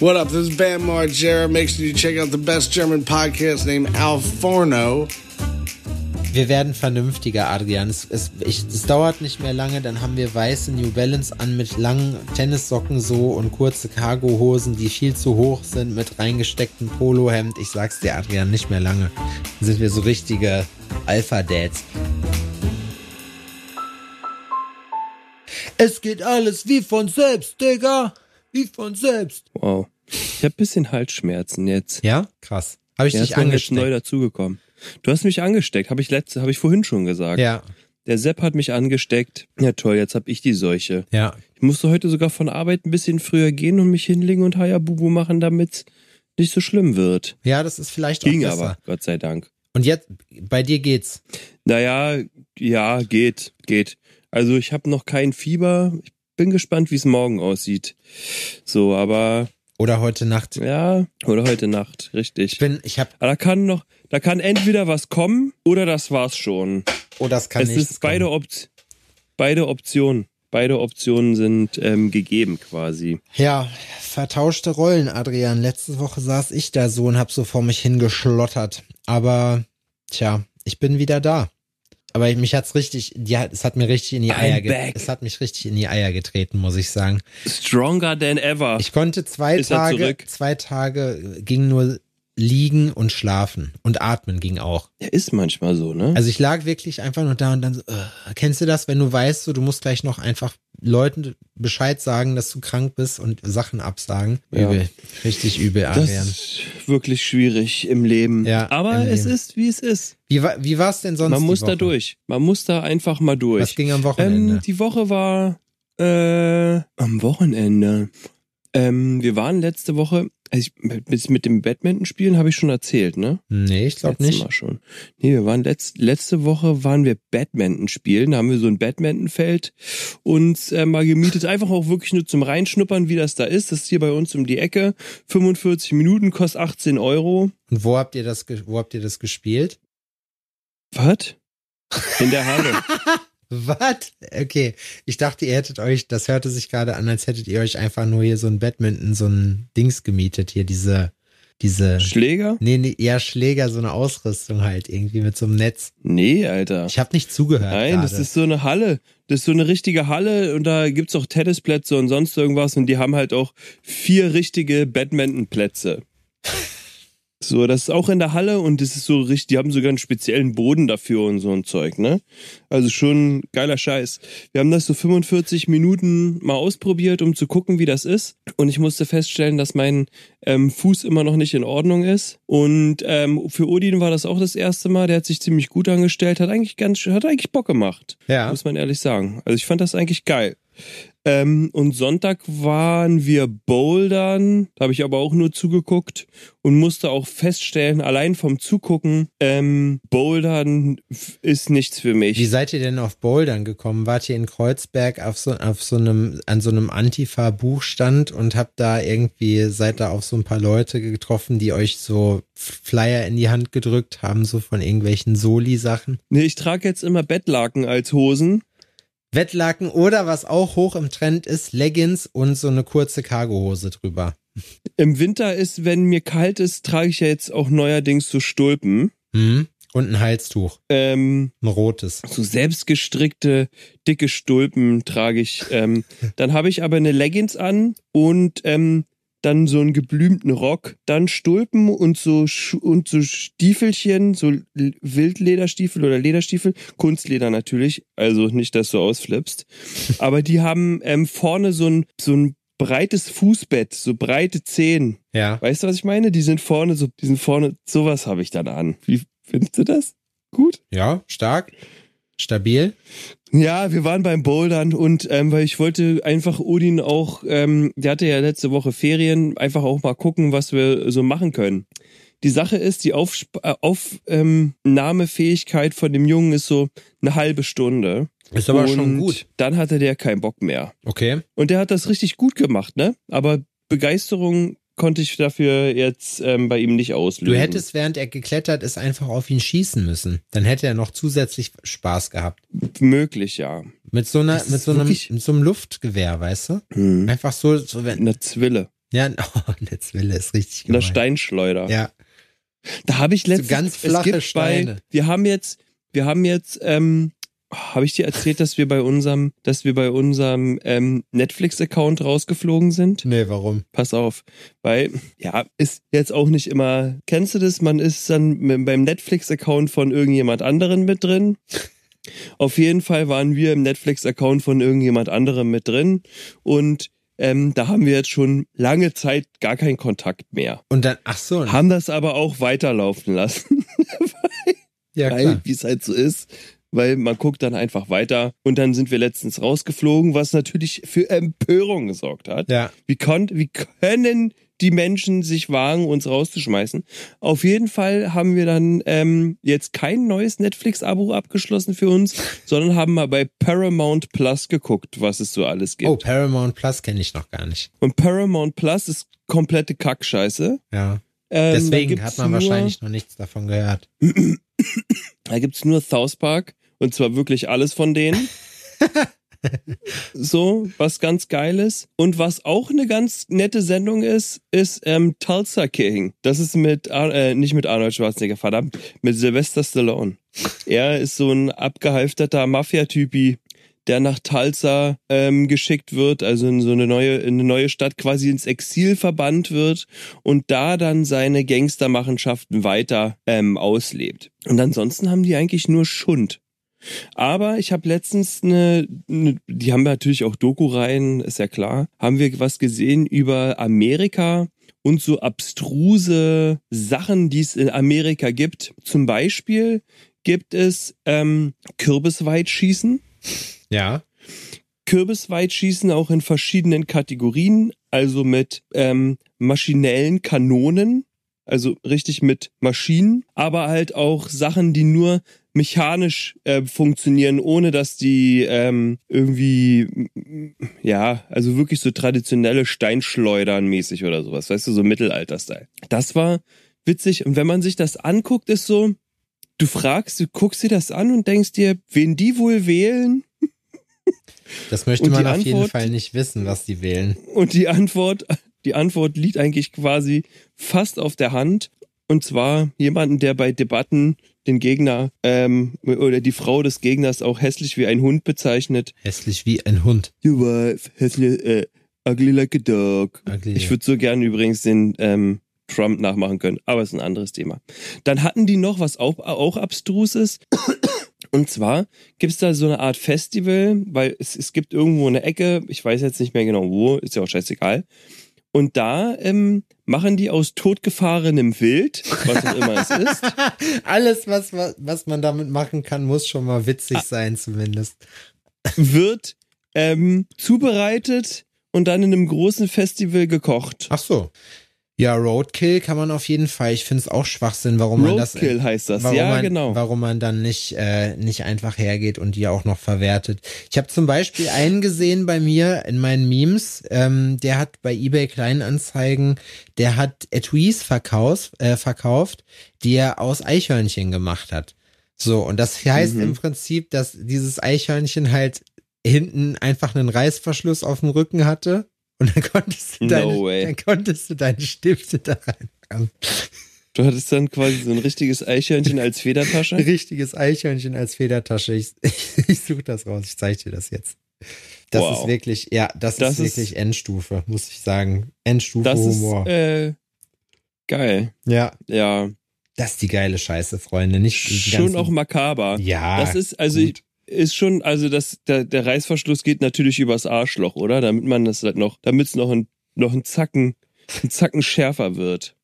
What up? This is Bam Margera. Make sure you check out the best German podcast named Al Forno. Wir werden vernünftiger, Adrian. Es, es, ich, es dauert nicht mehr lange, dann haben wir weiße New Balance an mit langen Tennissocken so und kurze Cargohosen, die viel zu hoch sind, mit reingestecktem Polohemd. Ich sag's dir, Adrian, nicht mehr lange. Dann sind wir so richtige Alpha-Dads. Es geht alles wie von selbst, Digga. Wie von selbst. Wow. Ich habe bisschen Halsschmerzen jetzt. Ja? Krass. Habe ich Ja, dich ist noch jetzt neu angesteckt? dazugekommen. Du hast mich angesteckt, habe ich letzte, habe ich vorhin schon gesagt. Ja, Der Sepp hat mich angesteckt. Ja toll, jetzt habe ich die Seuche. ja. Ich musste heute sogar von Arbeit ein bisschen früher gehen und mich hinlegen und Hayabubu machen, damit nicht so schlimm wird. Ja, das ist vielleicht auch Ging besser. aber, Gott sei Dank. Und jetzt, bei dir geht's. Naja, ja, geht, geht. Also ich habe noch kein Fieber. Ich bin gespannt, wie es morgen aussieht. So, aber Oder heute Nacht. ja, oder heute Nacht, richtig. Ich bin, ich hab, Aber da kann noch, da kann entweder was kommen oder das war's schon. oh, das kann es nichts ist beide, kommen. Opt beide Optionen. Beide Optionen sind ähm, gegeben quasi. Ja, vertauschte Rollen, Adrian. Letzte Woche saß ich da so und hab so vor mich hingeschlottert. Aber, tja, ich bin wieder da. Aber mich hat's richtig, ja, es hat mir richtig in die Eier, es hat mich richtig in die Eier getreten, muss ich sagen. Stronger than ever. Ich konnte zwei Ist Tage, zwei Tage ging nur liegen und schlafen und atmen ging auch. Der ist manchmal so, ne? Also ich lag wirklich einfach nur da und dann so, äh, kennst du das, wenn du weißt, so, du musst gleich noch einfach Leuten Bescheid sagen, dass du krank bist und Sachen absagen? Ja. Übel. Richtig übel, das Adrian. ist wirklich schwierig im Leben. Ja, Aber im es Leben. ist, wie es ist. Wie, war, wie war's denn sonst? Man die muss Woche? da durch. Man muss da einfach mal durch. Was ging am Wochenende? Ähm, die Woche war äh, am Wochenende. Ähm, wir waren letzte Woche, also ich, mit, mit dem Badminton-Spielen habe ich schon erzählt, ne? nee, ich glaube nicht. Mal schon. Nee, wir waren letzt, letzte Woche waren wir Badminton spielen. Da haben wir so ein Badmintonfeld uns äh, mal gemietet. Einfach auch wirklich nur zum Reinschnuppern, wie das da ist. Das ist hier bei uns um die Ecke. 45 Minuten, kostet 18 Euro. Und wo habt ihr das, wo habt ihr das gespielt? Was? In der Halle. Was? Okay, ich dachte, ihr hättet euch, das hörte sich gerade an, als hättet ihr euch einfach nur hier so ein Badminton, so ein Dings gemietet, hier diese, diese, Schläger? nee, nee, eher Schläger, so eine Ausrüstung halt, irgendwie mit so einem Netz. Nee, Alter. Ich habe nicht zugehört. Nein, gerade. das ist so eine Halle. Das ist so eine richtige Halle und da gibt's auch Tennisplätze und sonst irgendwas und die haben halt auch vier richtige Badmintonplätze. So, das ist auch in der Halle und das ist so richtig, die haben sogar einen speziellen Boden dafür und so ein Zeug, ne? Also schon geiler Scheiß. Wir haben das so 45 Minuten mal ausprobiert, um zu gucken, wie das ist. Und ich musste feststellen, dass mein ähm, Fuß immer noch nicht in Ordnung ist. Und ähm, für Odin war das auch das erste Mal. Der hat sich ziemlich gut angestellt, hat eigentlich ganz, hat eigentlich Bock gemacht. Ja. Muss man ehrlich sagen. Also ich fand das eigentlich geil. Ähm, und Sonntag waren wir bouldern, da habe ich aber auch nur zugeguckt und musste auch feststellen, allein vom Zugucken, ähm, bouldern ist nichts für mich. Wie seid ihr denn auf Bouldern gekommen? Wart ihr in Kreuzberg auf so, auf so einem, an so einem Antifa-Buchstand und habt da irgendwie, seid da auf so ein paar Leute getroffen, die euch so Flyer in die Hand gedrückt haben, so von irgendwelchen Soli-Sachen? Nee, ich trage jetzt immer Bettlaken als Hosen. Wettlaken oder was auch hoch im Trend ist, Leggings und so eine kurze Cargohose drüber. Im Winter ist, wenn mir kalt ist, trage ich ja jetzt auch neuerdings so Stulpen. Hm? Und ein Halstuch, Ähm, ein rotes. so selbstgestrickte, dicke Stulpen trage ich. Ähm, dann habe ich aber eine Leggings an und ähm, dann so einen geblümten Rock, dann Stulpen und so und so Stiefelchen, so Wildlederstiefel oder Lederstiefel, Kunstleder natürlich, also nicht, dass du ausflippst. Aber die haben ähm, vorne so ein so ein breites Fußbett, so breite Zehen. Ja. Weißt du, was ich meine? Die sind vorne so, die sind vorne, sowas habe ich dann an. Wie findest du das? Gut? Ja, stark. Stabil. Ja, wir waren beim Bouldern und ähm, weil ich wollte einfach Odin auch, ähm, der hatte ja letzte Woche Ferien, einfach auch mal gucken, was wir so machen können. Die Sache ist, die Aufsp äh, Aufnahmefähigkeit von dem Jungen ist so eine halbe Stunde. Ist aber und schon gut. Dann hatte der keinen Bock mehr. Okay. Und der hat das richtig gut gemacht, ne? Aber Begeisterung konnte ich dafür jetzt ähm, bei ihm nicht auslösen. Du hättest, während er geklettert ist, einfach auf ihn schießen müssen. Dann hätte er noch zusätzlich Spaß gehabt. möglich, ja. Mit so einer, mit so einem, mit so einem Luftgewehr, weißt du? Hm. Einfach so, so wenn, Eine Zwille. Ja, oh, Netzwelle ist richtig gemein. Steinschleuder. Ja, Da habe ich letztens ganz es flache gibt Steine. Bei, wir haben jetzt, wir haben jetzt, ähm, habe ich dir erzählt, dass wir bei unserem, dass wir bei unserem ähm, Netflix-Account rausgeflogen sind? nee, warum? Pass auf, weil ja ist jetzt auch nicht immer. Kennst du das? Man ist dann mit- beim Netflix-Account von irgendjemand anderen mit drin. Auf jeden Fall waren wir im Netflix-Account von irgendjemand anderem mit drin und ähm, da haben wir jetzt schon lange Zeit gar keinen Kontakt mehr. Und dann, ach so, Haben das aber auch weiterlaufen lassen. ja weil, wie es halt so ist, weil man guckt dann einfach weiter und dann sind wir letztens rausgeflogen, was natürlich für Empörung gesorgt hat. Ja, Wie, kon wie können die Menschen sich wagen, uns rauszuschmeißen? Auf jeden Fall haben wir dann ähm, jetzt kein neues Netflix-Abo abgeschlossen für uns, sondern haben mal bei Paramount Plus geguckt, was es so alles gibt. oh, Paramount Plus kenne ich noch gar nicht. Und Paramount Plus ist komplette Kackscheiße. Ja, Ähm, deswegen hat man wahrscheinlich noch nichts davon gehört. Da gibt's nur South Park und zwar wirklich alles von denen. so, was ganz geil ist. Und was auch eine ganz nette Sendung ist, ist ähm, Tulsa King. Das ist mit, äh, nicht mit Arnold Schwarzenegger, verdammt, mit Sylvester Stallone. Er ist so ein abgehalfterter Mafia-Typi, der nach Tulsa ähm, geschickt wird, also in so eine neue, in eine neue Stadt quasi ins Exil verbannt wird und da dann seine Gangstermachenschaften weiter ähm, auslebt. Und ansonsten haben die eigentlich nur Schund. Aber ich habe letztens eine, eine, die haben natürlich auch Doku-Reihen, ist ja klar, haben wir was gesehen über Amerika und so abstruse Sachen, die es in Amerika gibt. Zum Beispiel gibt es ähm, Kürbisweitschießen. Ja, Kürbisweitschießen auch in verschiedenen Kategorien, also mit ähm, maschinellen Kanonen, also richtig mit Maschinen, aber halt auch Sachen, die nur mechanisch äh, funktionieren, ohne dass die ähm, irgendwie, ja, also wirklich so traditionelle Steinschleudern mäßig oder sowas, weißt du, so Mittelalter-Style. Das war witzig und wenn man sich das anguckt, ist so, du fragst, du guckst dir das an und denkst dir, wen die wohl wählen? das möchte Und man auf jeden Antwort- Fall nicht wissen, was die wählen. Und die Antwort, die Antwort liegt eigentlich quasi fast auf der Hand. Und zwar jemanden, der bei Debatten den Gegner ähm, oder die Frau des Gegners auch hässlich wie ein Hund bezeichnet. Hässlich wie ein Hund. You wife, hässlich, äh, ugly like a dog. Ugly. Ich würde so gerne übrigens den ähm, Trump nachmachen können, aber ist ein anderes Thema. Dann hatten die noch was auch, auch abstrus ist. Und zwar gibt's da so eine Art Festival, weil es, es gibt irgendwo eine Ecke, ich weiß jetzt nicht mehr genau wo, ist ja auch scheißegal. Und da ähm, machen die aus totgefahrenem Wild, was auch immer es ist, Alles, was, was, man damit machen kann, muss schon mal witzig Ah. sein, zumindest. wird ähm, zubereitet und dann in einem großen Festival gekocht. Ach so. Ja, Roadkill kann man auf jeden Fall. Ich finde es auch Schwachsinn, warum man das. Roadkill heißt das, warum ja man, genau. Warum man dann nicht, äh, nicht einfach hergeht und die auch noch verwertet. Ich habe zum Beispiel einen gesehen bei mir in meinen Memes, ähm, der hat bei eBay Kleinanzeigen, der hat Etuis verkauf, äh, verkauft, die er aus Eichhörnchen gemacht hat. So, und das heißt Mhm. im Prinzip, dass dieses Eichhörnchen halt hinten einfach einen Reißverschluss auf dem Rücken hatte. Und dann konntest du, No deine, way. dann konntest du deine Stifte da rein. Du hattest dann quasi so ein richtiges Eichhörnchen als Federtasche. Richtiges Eichhörnchen als Federtasche. Ich, ich, ich suche das raus, ich zeige dir das jetzt. Das Wow. ist wirklich, ja, das, Das ist ist- wirklich Endstufe, muss ich sagen. Endstufe Das ist Humor. äh, geil. ja, Ja, das ist die geile Scheiße, Freunde. Nicht schon auch makaber. Ja, das ist also gut. Ist schon also das der, der Reißverschluss geht natürlich übers Arschloch, oder? Damit man das halt noch, damit es noch ein noch ein Zacken ein Zacken schärfer wird.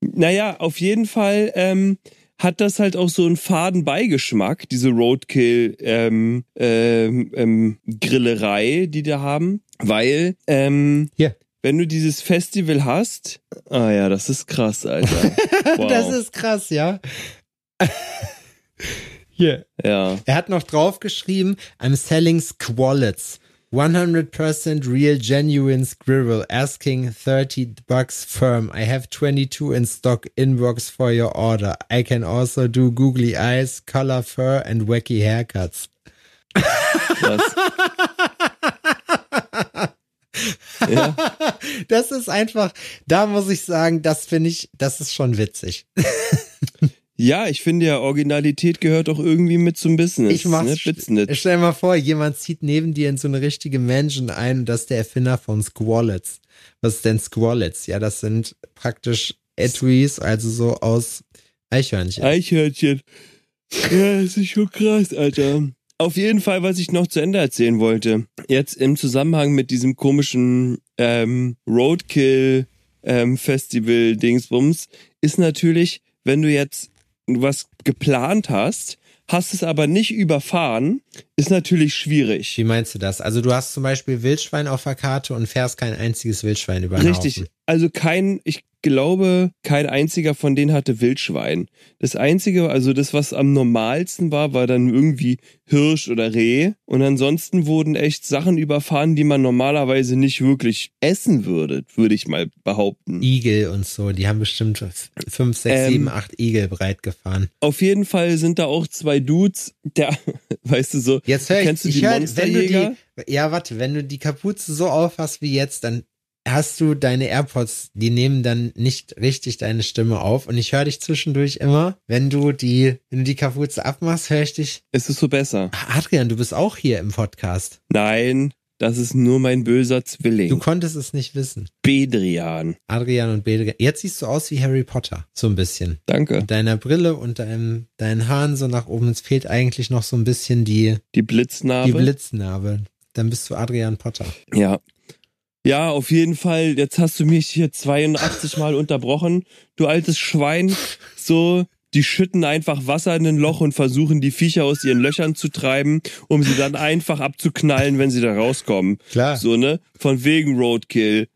Naja, auf jeden Fall ähm, hat das halt auch so einen faden Beigeschmack, diese Roadkill ähm, ähm, ähm, Grillerei, die da haben, weil ähm, Hier. wenn du dieses Festival hast, ah ja, das ist krass, Alter. Wow. Das ist krass, ja. Hier. ja. Er hat noch draufgeschrieben, I'm selling squallets. 100% real genuine squirrel asking 30 bucks firm. I have 22 in stock inbox for your order. I can also do googly eyes, color fur and wacky haircuts. Ja. Das ist einfach, da muss ich sagen, das finde ich, das ist schon witzig. Ja, ich finde ja, Originalität gehört auch irgendwie mit zum Business. Ich mach's. Ne? Business. Stell dir mal vor, jemand zieht neben dir in so eine richtige Mansion ein und das ist der Erfinder von Squallets. Was ist denn Squallets? Ja, das sind praktisch Etuis, also so aus Eichhörnchen. Eichhörnchen. Ja, das ist schon krass, Alter. Auf jeden Fall, was ich noch zu Ende erzählen wollte. Jetzt im Zusammenhang mit diesem komischen ähm, Roadkill ähm, Festival Dingsbums ist natürlich, wenn du jetzt was geplant hast, hast es aber nicht überfahren, ist natürlich schwierig. Wie meinst du das? Also du hast zum Beispiel Wildschwein auf der Karte und fährst kein einziges Wildschwein über Richtig. Also kein, ich glaube, kein einziger von denen hatte Wildschwein. Das einzige, also das, was am normalsten war, war dann irgendwie Hirsch oder Reh. Und ansonsten wurden echt Sachen überfahren, die man normalerweise nicht wirklich essen würde, würde ich mal behaupten. Igel und so, die haben bestimmt fünf, sechs, Ähm, sieben, acht Igel breit gefahren. Auf jeden Fall sind da auch zwei Dudes, der, weißt du so, Jetzt hör ich, kennst du ich die hör, wenn du Monsterjäger? die, ja, warte, wenn du die Kapuze so aufhast wie jetzt, dann hast du deine AirPods, die nehmen dann nicht richtig deine Stimme auf und ich höre dich zwischendurch immer, wenn du die, wenn du die Kapuze abmachst, höre ich dich. Ist es so besser? Adrian, du bist auch hier im Podcast. Nein, das ist nur mein böser Du Zwilling. konntest es nicht wissen. Bedrian. Adrian und Bedrian. Jetzt siehst du aus wie Harry Potter. So ein bisschen. Danke. Mit deiner Brille und deinem, deinen Haaren so nach oben. Es fehlt eigentlich noch so ein bisschen die, Die Blitznarbe. die Blitznarbe. Dann bist du Adrian Potter. Ja. Ja, auf jeden Fall. Jetzt hast du mich hier 82 Mal unterbrochen. Du altes Schwein. So, die schütten einfach Wasser in ein Loch und versuchen die Viecher aus ihren Löchern zu treiben, um sie dann einfach abzuknallen, wenn sie da rauskommen. Klar. So, ne? Von wegen Roadkill.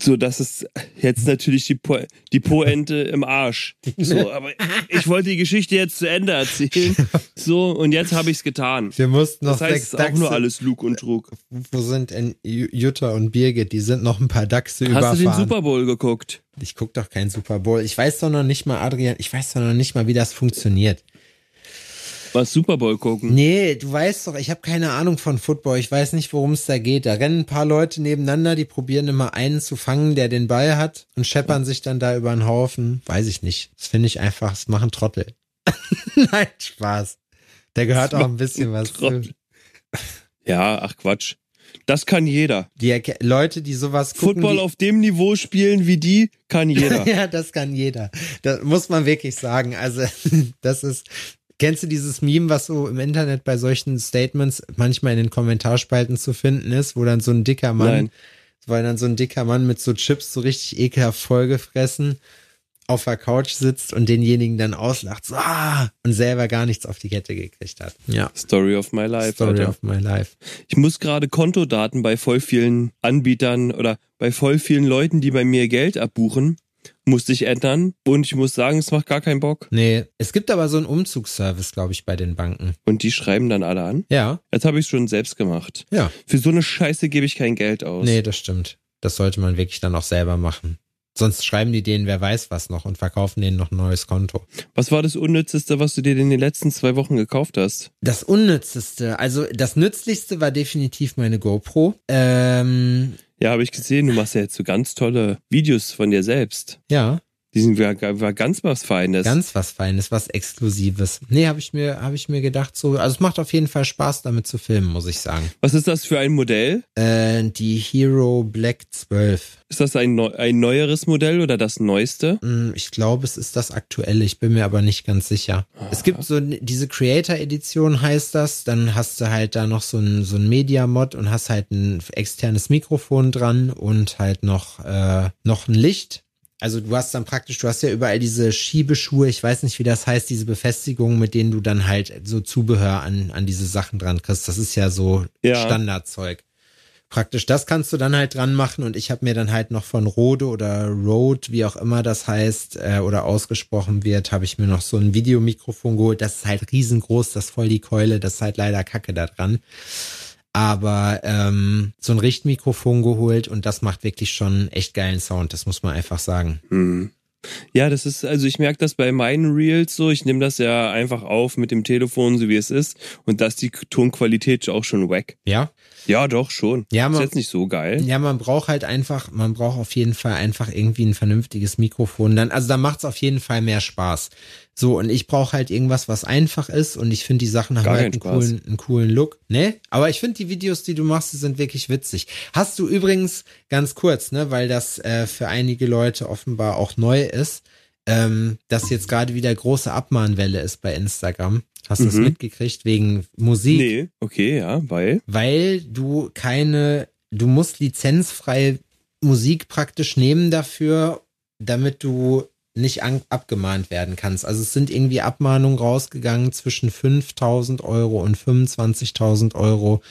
So, das ist jetzt natürlich die, po die Poente im Arsch. So, aber ich wollte die Geschichte jetzt zu Ende erzählen. So, und jetzt habe ich's getan. Wir mussten noch Das heißt, sechs es ist auch nur alles Lug und Trug. Wo sind denn Ju- Jutta und Birgit? Die sind noch ein paar Dachse Hast überfahren. du den Super Bowl geguckt? ich guck doch keinen Super Bowl. Ich weiß doch noch nicht mal, Adrian, ich weiß doch noch nicht mal, wie das funktioniert. Was Super Bowl gucken? Nee, du weißt doch, ich habe keine Ahnung von Football. Ich weiß nicht, worum es da geht. Da rennen ein paar Leute nebeneinander, die probieren immer einen zu fangen, der den Ball hat und scheppern sich dann da über den Haufen. Weiß ich nicht. Das finde ich einfach, das machen Trottel. Nein, Spaß. Da gehört auch ein bisschen was zu. Trottel. Ja, ach Quatsch. Das kann jeder. Die Erke- Leute, die sowas gucken, Football die, auf dem Niveau spielen wie die, kann jeder. ja, das kann jeder. Das muss man wirklich sagen. Also, das ist. Kennst du dieses Meme, was so im Internet bei solchen Statements manchmal in den Kommentarspalten zu finden ist, wo dann so ein dicker Mann, Nein. weil dann so ein dicker Mann mit so Chips so richtig ekelhaft vollgefressen auf der Couch sitzt und denjenigen dann auslacht, so, ah, und selber gar nichts auf die Kette gekriegt hat. Ja. Story of my life. Story Alter. of my life. Ich muss gerade Kontodaten bei voll vielen Anbietern oder bei voll vielen Leuten, die bei mir Geld abbuchen, musste ich ändern. Und ich muss sagen, es macht gar keinen Bock. Nee, es gibt aber so einen Umzugsservice, glaube ich, bei den Banken. Und die schreiben dann alle an. Ja, Jetzt habe ich es schon selbst gemacht. ja. Für so eine Scheiße gebe ich kein Geld aus. Nee, das stimmt. Das sollte man wirklich dann auch selber machen. Sonst schreiben die denen, wer weiß was noch und verkaufen denen noch ein neues Konto. Was war das Unnützeste, was du dir in den letzten zwei Wochen gekauft hast? Das Unnützeste, also das Nützlichste war definitiv meine GoPro. Ähm, Ja, habe ich gesehen, du machst ja jetzt so ganz tolle Videos von dir selbst. ja, Die sind war, war ganz was Feines. ganz was Feines, was Exklusives. Nee, habe ich mir, habe ich mir gedacht, so, also es macht auf jeden Fall Spaß, damit zu filmen, muss ich sagen. was ist das für ein Modell? Äh, die Hero Black 12. Ist das ein, neu, ein neueres Modell oder das neueste? Hm, Ich glaube, es ist das aktuelle. Ich bin mir aber nicht ganz sicher. Es gibt so diese Creator-Edition heißt das. Dann hast du halt da noch so ein, so ein Media-Mod und hast halt ein externes Mikrofon dran und halt noch, äh, noch ein Licht. Also du hast dann praktisch, du hast ja überall diese Schiebeschuhe, ich weiß nicht, wie das heißt, diese Befestigungen, mit denen du dann halt so Zubehör an, an diese Sachen dran kriegst. Das ist ja so Ja. Standardzeug praktisch das kannst du dann halt dran machen und ich habe mir dann halt noch von Rode oder Rode, wie auch immer das heißt äh, oder ausgesprochen wird, habe ich mir noch so ein Videomikrofon geholt. Das ist halt riesengroß, das ist voll die Keule, das ist halt leider Kacke da dran. Aber ähm, so ein Richtmikrofon geholt und das macht wirklich schon echt geilen Sound, das muss man einfach sagen. Hm. Ja, das ist, also ich merke das bei meinen Reels so, ich nehme das ja einfach auf mit dem Telefon, so wie es ist, und dass die Tonqualität auch schon wack. Ja? Ja, doch, schon. Ja, man, ist jetzt nicht so geil. Ja, man braucht halt einfach, man braucht auf jeden Fall einfach irgendwie ein vernünftiges Mikrofon. Dann, also da macht's auf jeden Fall mehr Spaß. So, und ich brauche halt irgendwas, was einfach ist und ich finde die Sachen haben Gar halt einen coolen, einen coolen Look. Ne? Aber ich finde die Videos, die du machst, die sind wirklich witzig. Hast du übrigens ganz kurz, ne, weil das äh, für einige Leute offenbar auch neu ist, ähm, dass jetzt gerade wieder große Abmahnwelle ist bei Instagram. Hast du das Mhm. mitgekriegt wegen Musik? Nee, okay, ja, weil. weil du keine, du musst lizenzfreie Musik praktisch nehmen dafür, damit du nicht an, abgemahnt werden kannst. Also es sind irgendwie Abmahnungen rausgegangen zwischen 5.000 Euro und 25.000 Euro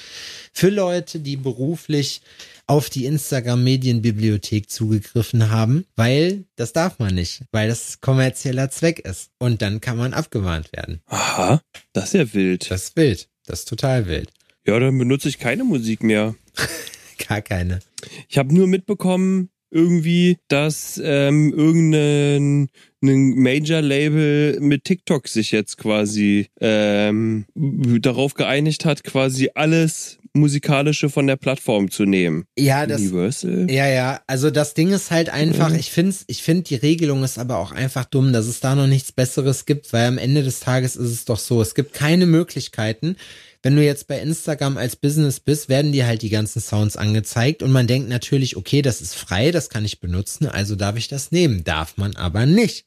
für Leute, die beruflich auf die Instagram-Medienbibliothek zugegriffen haben, weil das darf man nicht, weil das kommerzieller Zweck ist. Und dann kann man abgemahnt werden. Aha, das ist ja wild. Das ist wild. Das ist total wild. Ja, dann benutze ich keine Musik mehr. Gar keine. Ich habe nur mitbekommen, irgendwie, dass ähm, irgendein ein Major-Label mit TikTok sich jetzt quasi ähm, darauf geeinigt hat, quasi alles musikalische von der Plattform zu nehmen. Ja, das, Universal? Ja, ja, also das Ding ist halt einfach, Mhm. ich finde ich find die Regelung ist aber auch einfach dumm, dass es da noch nichts Besseres gibt, weil am Ende des Tages ist es doch so, es gibt keine Möglichkeiten. Wenn du jetzt bei Instagram als Business bist, werden dir halt die ganzen Sounds angezeigt und man denkt natürlich, okay, das ist frei, das kann ich benutzen, also darf ich das nehmen. Darf man aber nicht.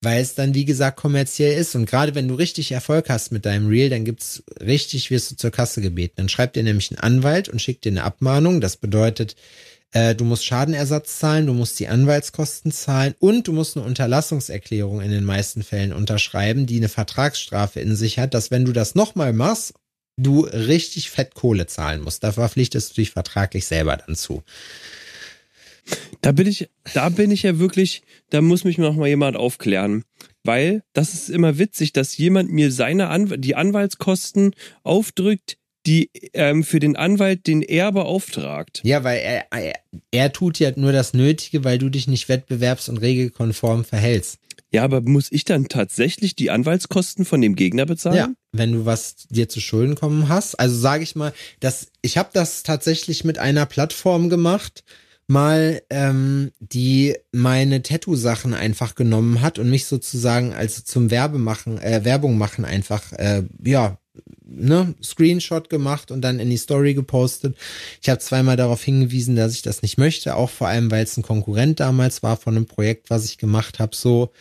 Weil es dann, wie gesagt, kommerziell ist. Und gerade wenn du richtig Erfolg hast mit deinem Reel, dann gibt's richtig, wirst du zur Kasse gebeten. Dann schreibt dir nämlich einen Anwalt und schickt dir eine Abmahnung. Das bedeutet, äh, du musst Schadenersatz zahlen, du musst die Anwaltskosten zahlen und du musst eine Unterlassungserklärung in den meisten Fällen unterschreiben, die eine Vertragsstrafe in sich hat, dass wenn du das nochmal machst, du richtig fett Kohle zahlen musst. Da verpflichtest du dich vertraglich selber dann zu. Da bin ich, da bin ich ja wirklich, da muss mich noch mal jemand aufklären. Weil das ist immer witzig, dass jemand mir seine Anw die Anwaltskosten aufdrückt, die ähm, für den Anwalt, den er beauftragt. Ja, weil er, er, er tut ja nur das Nötige, weil du dich nicht wettbewerbs- und regelkonform verhältst. Ja, aber muss ich dann tatsächlich die Anwaltskosten von dem Gegner bezahlen? Ja, wenn du was dir zu Schulden kommen hast. Also sage ich mal, dass ich habe das tatsächlich mit einer Plattform gemacht, mal ähm, die meine Tattoo-Sachen einfach genommen hat und mich sozusagen also zum Werbemachen, äh, Werbung machen einfach, äh, ja, ne, Screenshot gemacht und dann in die Story gepostet. Ich habe zweimal darauf hingewiesen, dass ich das nicht möchte, auch vor allem, weil es ein Konkurrent damals war von einem Projekt, was ich gemacht habe, so.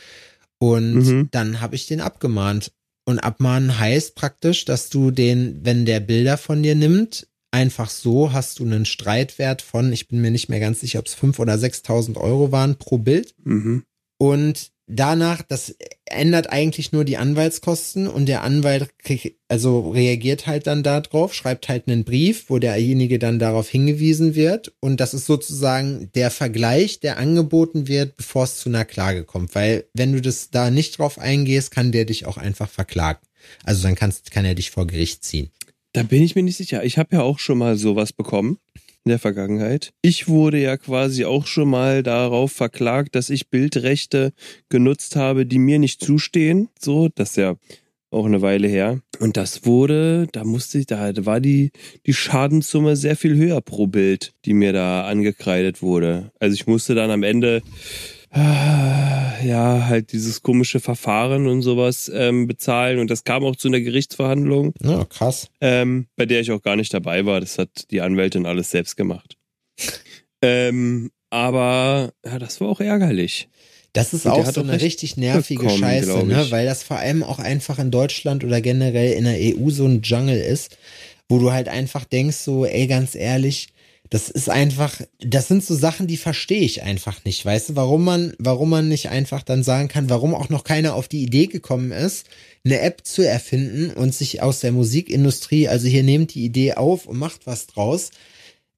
Und Mhm. dann habe ich den abgemahnt. Und abmahnen heißt praktisch, dass du den, wenn der Bilder von dir nimmt, einfach so hast du einen Streitwert von, ich bin mir nicht mehr ganz sicher, ob es 5.000 oder 6.000 Euro waren pro Bild. Mhm. Und danach, das ändert eigentlich nur die Anwaltskosten und der Anwalt krieg, also reagiert halt dann darauf, schreibt halt einen Brief, wo derjenige dann darauf hingewiesen wird und das ist sozusagen der Vergleich, der angeboten wird, bevor es zu einer Klage kommt, weil wenn du das da nicht drauf eingehst, kann der dich auch einfach verklagen. Also dann kannst, kann er dich vor Gericht ziehen. Da bin ich mir nicht sicher. Ich habe ja auch schon mal sowas bekommen in der Vergangenheit. Ich wurde ja quasi auch schon mal darauf verklagt, dass ich Bildrechte genutzt habe, die mir nicht zustehen. So, das ist ja auch eine Weile her. Und das wurde, da musste ich, da war die, die Schadenssumme sehr viel höher pro Bild, die mir da angekreidet wurde. Also ich musste dann am Ende ja, halt dieses komische Verfahren und sowas ähm, bezahlen. Und das kam auch zu einer Gerichtsverhandlung Ja, krass. ähm, bei der ich auch gar nicht dabei war. Das hat die Anwältin alles selbst gemacht. ähm, aber ja, das war auch ärgerlich. Das ist Und auch so auch eine richtig nervige bekommen, Scheiße, ne? Weil das vor allem auch einfach in Deutschland oder generell in der EU so ein Jungle ist, wo du halt einfach denkst, so, ey, ganz ehrlich, das ist einfach, das sind so Sachen, die verstehe ich einfach nicht. Weißt du, warum man, warum man nicht einfach dann sagen kann, warum auch noch keiner auf die Idee gekommen ist, eine App zu erfinden und sich aus der Musikindustrie, also hier nehmt die Idee auf und macht was draus,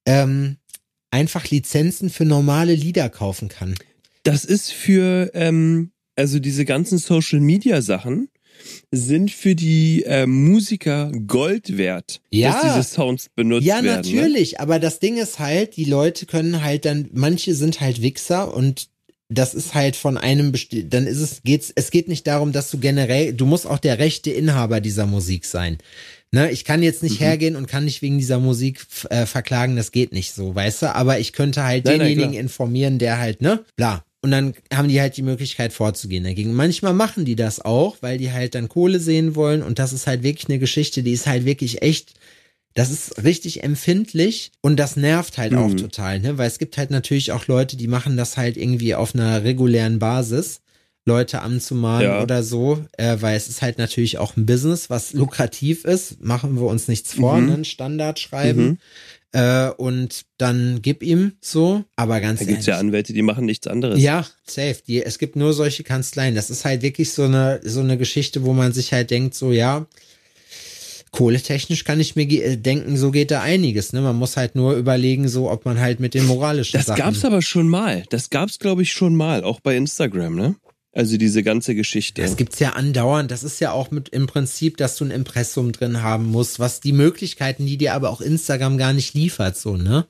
ähm, einfach Lizenzen für normale Lieder kaufen kann. Das ist für, ähm, also diese ganzen Social Media Sachen sind für die ähm, Musiker Gold wert, Ja. dass diese Sounds benutzt Ja, werden. Ne? natürlich, aber das Ding ist halt, die Leute können halt dann, manche sind halt Wichser und das ist halt von einem besti dann ist es geht's es geht nicht darum, dass du generell du musst auch der rechte Inhaber dieser Musik sein. Ne, ich kann jetzt nicht mhm. hergehen und kann nicht wegen dieser Musik äh, verklagen, das geht nicht so, weißt du, aber ich könnte halt nein, denjenigen nein, informieren, der halt, ne, bla. Und dann haben die halt die Möglichkeit vorzugehen dagegen. Manchmal machen die das auch, weil die halt dann Kohle sehen wollen und das ist halt wirklich eine Geschichte, die ist halt wirklich echt das ist richtig empfindlich und das nervt halt mhm. auch total, ne? Weil es gibt halt natürlich auch Leute, die machen das halt irgendwie auf einer regulären Basis. Leute anzumahnen ja. oder so, äh, weil es ist halt natürlich auch ein Business, was lukrativ ist. Machen wir uns nichts vor, mhm. ne? Standard schreiben. Mhm. Äh, und dann gib ihm so, aber ganz Da gibt's ja Anwälte, die machen nichts anderes. Ja, safe. Die, es gibt nur solche Kanzleien. Das ist halt wirklich so eine, so eine Geschichte, wo man sich halt denkt, so, ja, kohletechnisch kann ich mir äh, denken, so geht da einiges. Ne? Man muss halt nur überlegen, so ob man halt mit den moralischen das Sachen. Das gab's aber schon mal. Das gab's, glaube ich, schon mal, auch bei Instagram, ne? Also diese ganze Geschichte. Das gibt's ja andauernd. Das ist ja auch mit im Prinzip, dass du ein Impressum drin haben musst, was die Möglichkeiten, die dir aber auch Instagram gar nicht liefert, so, ne?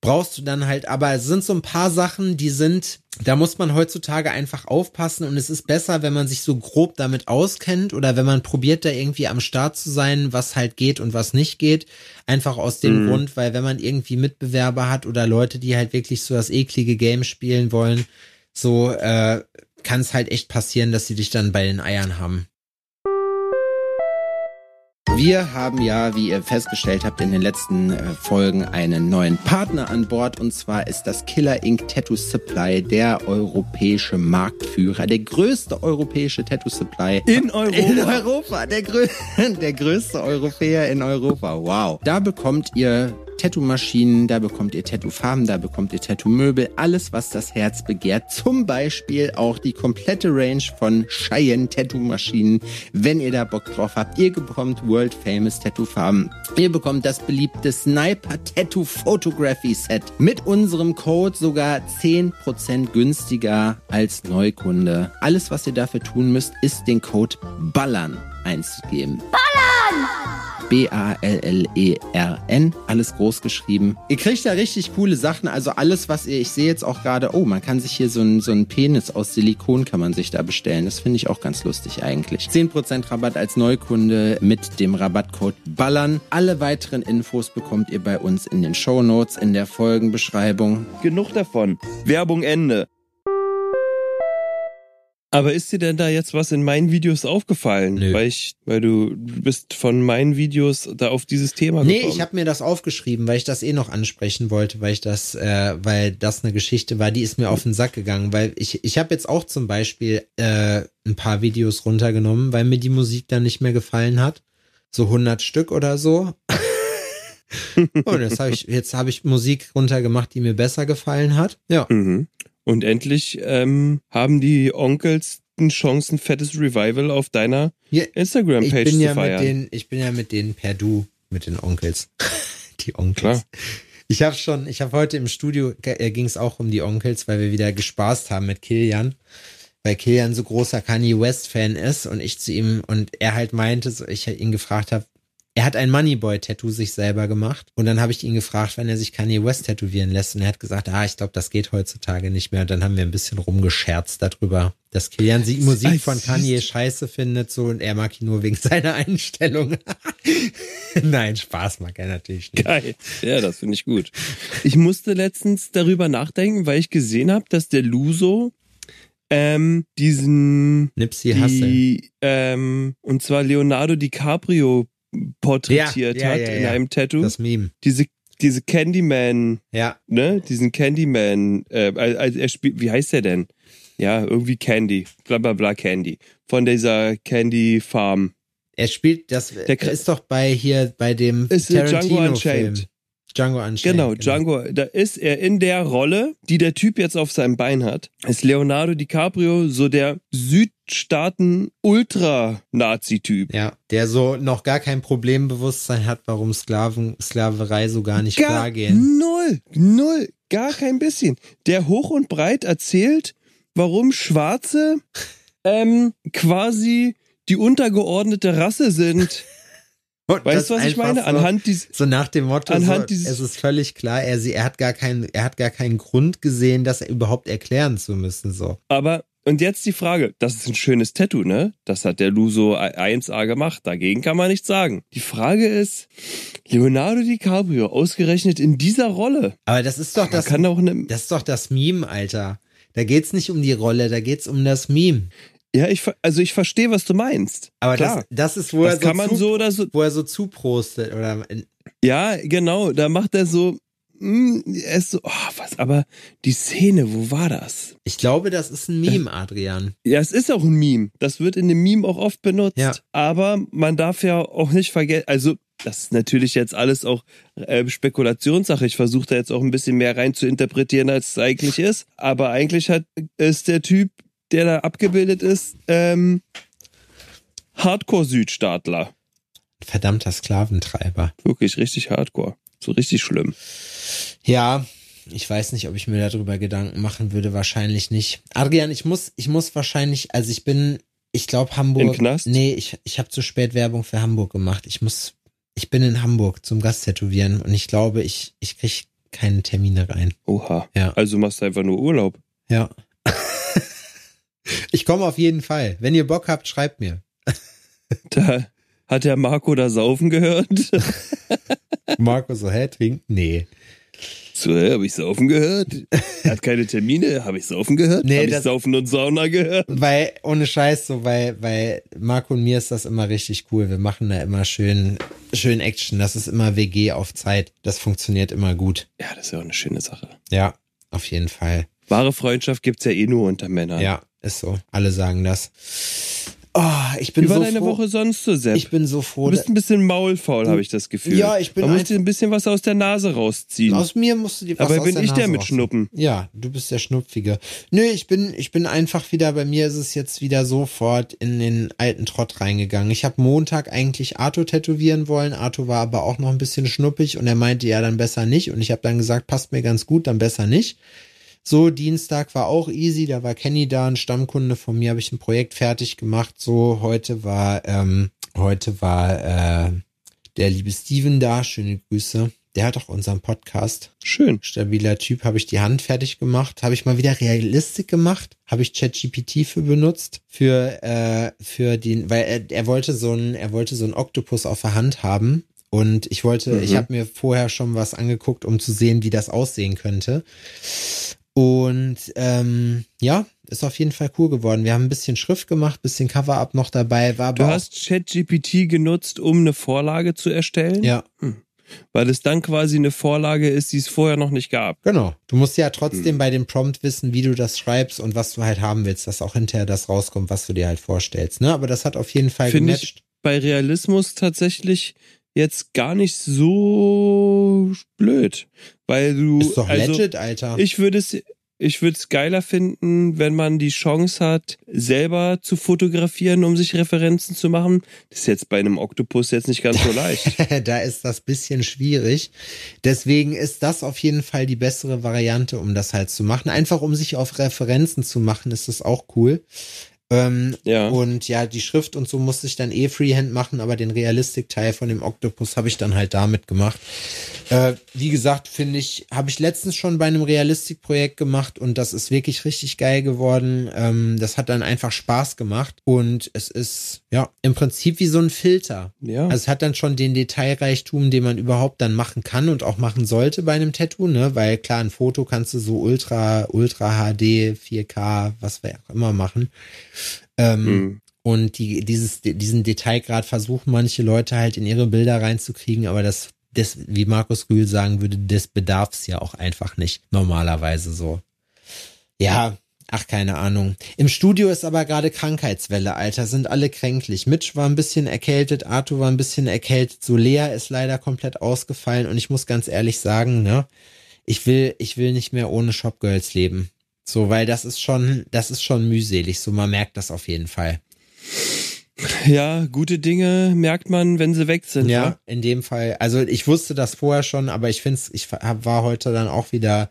brauchst du dann halt, aber es sind so ein paar Sachen, die sind, da muss man heutzutage einfach aufpassen und es ist besser, wenn man sich so grob damit auskennt oder wenn man probiert, da irgendwie am Start zu sein, was halt geht und was nicht geht. Einfach aus dem mhm. Grund, weil wenn man irgendwie Mitbewerber hat oder Leute, die halt wirklich so das eklige Game spielen wollen, so äh, kann es halt echt passieren, dass sie dich dann bei den Eiern haben. Wir haben ja, wie ihr festgestellt habt, in den letzten äh, Folgen einen neuen Partner an Bord und zwar ist das Killer Ink Tattoo Supply der europäische Marktführer, der größte europäische Tattoo Supply in Europa. In Europa, der, grö der größte Europäer in Europa. Wow. Da bekommt ihr Tattoo-Maschinen, da bekommt ihr Tattoo-Farben, da bekommt ihr Tattoo-Möbel, alles, was das Herz begehrt. Zum Beispiel auch die komplette Range von Cheyenne Tattoo-Maschinen, wenn ihr da Bock drauf habt. Ihr bekommt World Famous Tattoo-Farben. Ihr bekommt das beliebte Sniper Tattoo Photography Set mit unserem Code sogar 10% günstiger als Neukunde. Alles, was ihr dafür tun müsst, ist den Code BALLERN einzugeben. BALLERN! B-A-L-L-E-R-N, alles groß geschrieben. Ihr kriegt da richtig coole Sachen, also alles, was ihr, ich sehe jetzt auch gerade, oh, man kann sich hier so ein, so ein Penis aus Silikon kann man sich da bestellen. Das finde ich auch ganz lustig eigentlich. 10% Rabatt als Neukunde mit dem Rabattcode BALLERN. Alle weiteren Infos bekommt ihr bei uns in den Show Notes in der Folgenbeschreibung. Genug davon. Werbung Ende. Aber ist dir denn da jetzt was in meinen Videos aufgefallen? Nö. Weil ich, weil du, bist von meinen Videos da auf dieses Thema gekommen. Nee, ich habe mir das aufgeschrieben, weil ich das eh noch ansprechen wollte, weil ich das, äh, weil das eine Geschichte war, die ist mir auf den Sack gegangen, weil ich, ich habe jetzt auch zum Beispiel äh, ein paar Videos runtergenommen, weil mir die Musik dann nicht mehr gefallen hat. So 100 Stück oder so. Und jetzt habe ich, jetzt habe ich Musik runtergemacht, die mir besser gefallen hat. Ja. Mhm. Und endlich ähm, haben die Onkels eine Chance, ein fettes Revival auf deiner ja, Instagram-Page zu ja feiern. Denen, ich bin ja mit denen per Du, mit den Onkels. die Onkels. Klar. Ich habe schon, ich habe heute im Studio, äh, ging es auch um die Onkels, weil wir wieder gespaßt haben mit Kilian. Weil Kilian so großer Kanye West-Fan ist und ich zu ihm und er halt meinte, so ich ihn gefragt habe, er hat ein Moneyboy-Tattoo sich selber gemacht. Und dann habe ich ihn gefragt, wenn er sich Kanye West tätowieren lässt. Und er hat gesagt, ah, ich glaube, das geht heutzutage nicht mehr. Und dann haben wir ein bisschen rumgescherzt darüber, dass Kilian die Musik von Kanye scheiße findet so und er mag ihn nur wegen seiner Einstellung. Nein, Spaß mag er natürlich nicht. Geil. Ja, das finde ich gut. Ich musste letztens darüber nachdenken, weil ich gesehen habe, dass der Luso ähm, diesen Nipsey die, ähm, und zwar Leonardo DiCaprio porträtiert ja, ja, hat ja, in einem Tattoo. Das Meme. Diese diese Candyman, ja, ne, diesen Candyman, äh, also er spielt, wie heißt der denn? Ja, irgendwie Candy, bla bla bla Candy, von dieser Candy Farm. Er spielt, das der, ist doch bei hier, bei dem Tarantino-Film. Django Unchained. Genau, genau, Django, da ist er in der Rolle, die der Typ jetzt auf seinem Bein hat. Ist Leonardo DiCaprio so der Südstaaten-Ultra-Nazi-Typ. Ja, der so noch gar kein Problembewusstsein hat, warum Sklaven, Sklaverei so gar nicht gar klar gehen. Null, null, gar kein bisschen. Der hoch und breit erzählt, warum Schwarze ähm, quasi die untergeordnete Rasse sind. Weißt du, was ich meine? So, Anhand dieses, so nach dem Motto, Anhand so, dieses- es ist völlig klar, er, sie, er hat gar keinen, er hat gar keinen Grund gesehen, das überhaupt erklären zu müssen, so. aber, und jetzt die Frage, das ist ein schönes Tattoo, ne? Das hat der Luso 1A gemacht, dagegen kann man nichts sagen. Die Frage ist, Leonardo DiCaprio ausgerechnet in dieser Rolle, Aber das ist doch man das, kann auch eine, das ist doch das Meme, Alter. Da geht's nicht um die Rolle, da geht's um das Meme. Ja, ich, also ich verstehe, was du meinst. Aber Klar. das, das ist, wo Das er so kann man zu, so oder so, wo er so zuprostet oder Ja, genau, da macht er so, mm, er ist so, oh, was, aber die Szene, wo war das? ich glaube, das ist ein Meme, Adrian. Ja, es ist auch ein Meme. Das wird in dem Meme auch oft benutzt. Ja. Aber man darf ja auch nicht vergessen, also das ist natürlich jetzt alles auch äh, Spekulationssache. Ich versuche da jetzt auch ein bisschen mehr rein zu interpretieren, als es eigentlich ist. Aber eigentlich hat ist der Typ, der da abgebildet ist, ähm, Hardcore-Südstaatler. Verdammter Sklaventreiber. Wirklich richtig Hardcore. So richtig schlimm. Ja, ich weiß nicht, ob ich mir darüber Gedanken machen würde, wahrscheinlich nicht. Adrian, ich muss, ich muss wahrscheinlich, also ich bin, ich glaube Hamburg. In Knast? Nee, ich, ich habe zu spät Werbung für Hamburg gemacht. Ich muss, ich bin in Hamburg zum Gasttätowieren und ich glaube, ich, ich krieg keine Termine rein. Oha. Ja. Also machst du einfach nur Urlaub. Ja. ich komme auf jeden Fall. Wenn ihr Bock habt, schreibt mir. Da hat der Marco da saufen gehört. Marco so, hä, trinken? Nee. So, hä, hab ich saufen gehört? Er hat keine Termine, habe ich saufen gehört? Nee, hab ich das- saufen und Sauna gehört? Weil, ohne Scheiß, so, weil, weil Marco und mir ist das immer richtig cool. Wir machen da immer schön, schön Action. Das ist immer WG auf Zeit. Das funktioniert immer gut. Ja, das ist ja auch eine schöne Sache. Ja, auf jeden Fall. Wahre Freundschaft gibt's ja eh nur unter Männern. Ja, ist so. Alle sagen das. Oh, ich bin Wie war so deine froh. Woche sonst so, Sepp? Ich bin so froh. du bist ein bisschen maulfaul, habe ich das Gefühl. Ja, ich bin Man muss ein- dir ein bisschen was aus der Nase rausziehen. Aus mir musst du dir was Aber aus bin der ich der mit rausziehen. Schnuppen? Ja, du bist der Schnupfige. Nö, ich bin, ich bin einfach wieder, bei mir ist es jetzt wieder sofort in den alten Trott reingegangen. Ich habe Montag eigentlich Arto tätowieren wollen. Arto war aber auch noch ein bisschen schnuppig und er meinte, ja, dann besser nicht. Und ich habe dann gesagt, passt mir ganz gut, dann besser nicht. So, Dienstag war auch easy, da war Kenny da, ein Stammkunde von mir, habe ich ein Projekt fertig gemacht. So, heute war, ähm, heute war äh, der liebe Steven da, schöne Grüße. Der hat auch unseren Podcast. Schön. Stabiler Typ, habe ich die Hand fertig gemacht, habe ich mal wieder Realistik gemacht, habe ich ChatGPT für benutzt, für, äh, für den, weil er, er wollte so ein, er wollte so ein Oktopus auf der Hand haben. Und ich wollte, Mhm. ich habe mir vorher schon was angeguckt, um zu sehen, wie das aussehen könnte. Und ähm, ja, ist auf jeden Fall cool geworden. Wir haben ein bisschen Schrift gemacht, bisschen Cover-Up noch dabei. War Du hast ChatGPT genutzt, um eine Vorlage zu erstellen? ja, Weil es dann quasi eine Vorlage ist, die es vorher noch nicht gab. genau. Du musst ja trotzdem Hm. bei dem Prompt wissen, wie du das schreibst und was du halt haben willst, dass auch hinterher das rauskommt, was du dir halt vorstellst. Ne? Aber das hat auf jeden Fall Finde gematcht. ich bei Realismus tatsächlich jetzt gar nicht so blöd. Weil du. Ist doch also, legit, Alter. Ich würde es, ich würde es geiler finden, wenn man die Chance hat, selber zu fotografieren, um sich Referenzen zu machen. Das ist jetzt bei einem Oktopus jetzt nicht ganz so leicht. da ist das bisschen schwierig. Deswegen ist das auf jeden Fall die bessere Variante, um das halt zu machen. Einfach um sich auf Referenzen zu machen, ist das auch cool. Ähm, Ja. Und ja, die Schrift und so musste ich dann eh Freehand machen, aber den Realistik-Teil von dem Octopus habe ich dann halt damit gemacht. Äh, wie gesagt, finde ich, habe ich letztens schon bei einem Realistik-Projekt gemacht und das ist wirklich richtig geil geworden. Ähm, das hat dann einfach Spaß gemacht und es ist ja im Prinzip wie so ein Filter. Ja. Also es hat dann schon den Detailreichtum, den man überhaupt dann machen kann und auch machen sollte bei einem Tattoo, ne? Weil klar, ein Foto kannst du so Ultra, Ultra HD, 4K, was wir auch immer machen. Ähm, Hm. Und die, dieses, diesen Detailgrad versuchen manche Leute halt in ihre Bilder reinzukriegen, aber das, das, wie Markus Rühl sagen würde, das bedarf's ja auch einfach nicht. Normalerweise so. Ja, ach, keine Ahnung. Im Studio ist aber gerade Krankheitswelle, Alter, sind alle kränklich. Mitch war ein bisschen erkältet, Arthur war ein bisschen erkältet, so Lea ist leider komplett ausgefallen und ich muss ganz ehrlich sagen, ne, ich will, ich will nicht mehr ohne Shopgirls leben. So, weil das ist schon, das ist schon mühselig, so man merkt das auf jeden Fall. Ja, gute Dinge merkt man, wenn sie weg sind. Ja, wa? in dem Fall. Also ich wusste das vorher schon, aber ich finde es, ich war heute dann auch wieder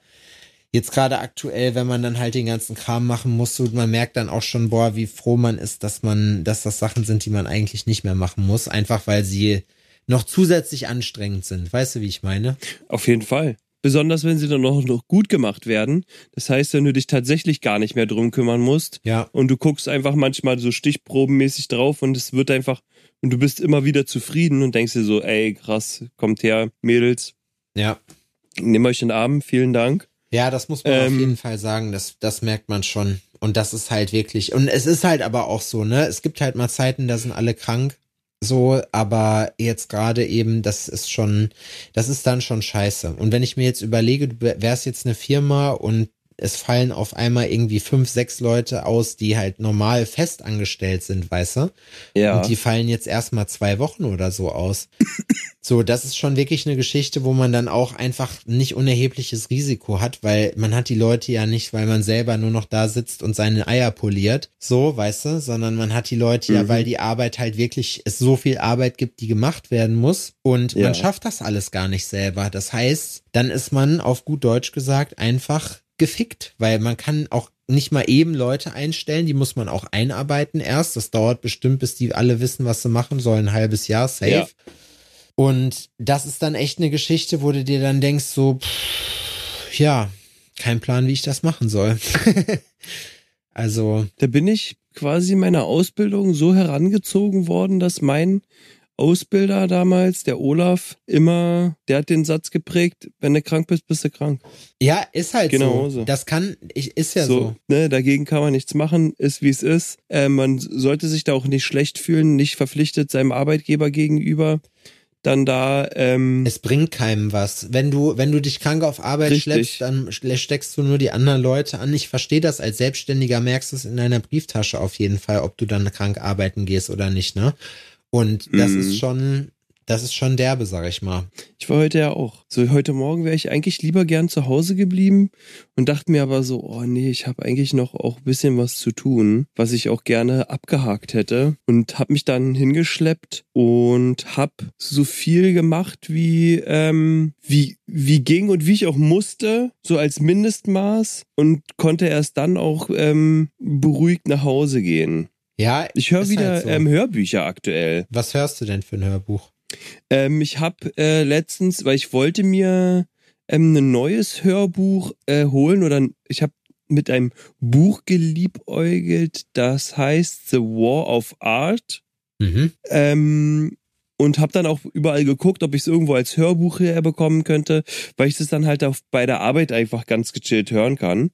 jetzt gerade aktuell, wenn man dann halt den ganzen Kram machen muss, so, man merkt dann auch schon, boah, wie froh man ist, dass man, dass das Sachen sind, die man eigentlich nicht mehr machen muss, einfach weil sie noch zusätzlich anstrengend sind. Weißt du, wie ich meine? Auf jeden Fall. Besonders wenn sie dann auch noch gut gemacht werden. Das heißt, wenn du dich tatsächlich gar nicht mehr drum kümmern musst. Ja. Und du guckst einfach manchmal so stichprobenmäßig drauf und es wird einfach, und du bist immer wieder zufrieden und denkst dir so, ey, krass, kommt her, Mädels, Ja. nehmt euch in den Arm, vielen Dank. Ja, das muss man auf Ähm, jeden Fall sagen. Das, das merkt man schon. Und das ist halt wirklich. Und es ist halt aber auch so, ne? Es gibt halt mal Zeiten, da sind alle krank. So, aber jetzt gerade eben, das ist schon, das ist dann schon scheiße. Und wenn ich mir jetzt überlege, du wärst jetzt eine Firma und es fallen auf einmal irgendwie fünf, sechs Leute aus, die halt normal fest angestellt sind, weißt du? Ja. Und die fallen jetzt erstmal zwei Wochen oder so aus. So, das ist schon wirklich eine Geschichte, wo man dann auch einfach nicht unerhebliches Risiko hat, weil man hat die Leute ja nicht, weil man selber nur noch da sitzt und seine Eier poliert, so, weißt du, sondern man hat die Leute ja, Mhm. weil die Arbeit halt wirklich, es so viel Arbeit gibt, die gemacht werden muss und Ja. man schafft das alles gar nicht selber. Das heißt, dann ist man auf gut Deutsch gesagt einfach gefickt, weil man kann auch nicht mal eben Leute einstellen, die muss man auch einarbeiten erst. Das dauert bestimmt, bis die alle wissen, was sie machen sollen, ein halbes Jahr safe. Ja. Und das ist dann echt eine Geschichte, wo du dir dann denkst, so, pff, ja, kein Plan, wie ich das machen soll. also, Da bin ich quasi in meiner Ausbildung so herangezogen worden, dass mein Ausbilder damals, der Olaf, immer, der hat den Satz geprägt, wenn du krank bist, bist du krank. ja, ist halt Genau so. so. Das kann, ich, ist ja so. Ne, dagegen kann man nichts machen, ist wie es ist. Äh, man sollte sich da auch nicht schlecht fühlen, nicht verpflichtet seinem Arbeitgeber gegenüber. Dann da, ähm, Es bringt keinem was. Wenn du, wenn du dich krank auf Arbeit Richtig. schleppst, dann steckst du nur die anderen Leute an. Ich verstehe das als Selbstständiger, merkst es in deiner Brieftasche auf jeden Fall, ob du dann krank arbeiten gehst oder nicht, ne? Und das Mhm. ist schon, das ist schon derbe, sag ich mal. ich war heute ja auch. So heute Morgen wäre ich eigentlich lieber gern zu Hause geblieben und dachte mir aber so, oh nee, ich habe eigentlich noch auch ein bisschen was zu tun, was ich auch gerne abgehakt hätte und habe mich dann hingeschleppt und habe so viel gemacht wie ähm, wie wie ging und wie ich auch musste, so als Mindestmaß und konnte erst dann auch ähm, beruhigt nach Hause gehen. Ja, Ich höre wieder halt so. ähm, Hörbücher aktuell. Was hörst du denn für ein Hörbuch? Ähm, ich habe äh, letztens, weil ich wollte mir ähm, ein neues Hörbuch äh, holen oder ich habe mit einem Buch geliebäugelt, das heißt The War of Art. Mhm. Ähm, und habe dann auch überall geguckt, ob ich es irgendwo als Hörbuch herbekommen könnte, weil ich das dann halt auf, bei der Arbeit einfach ganz gechillt hören kann.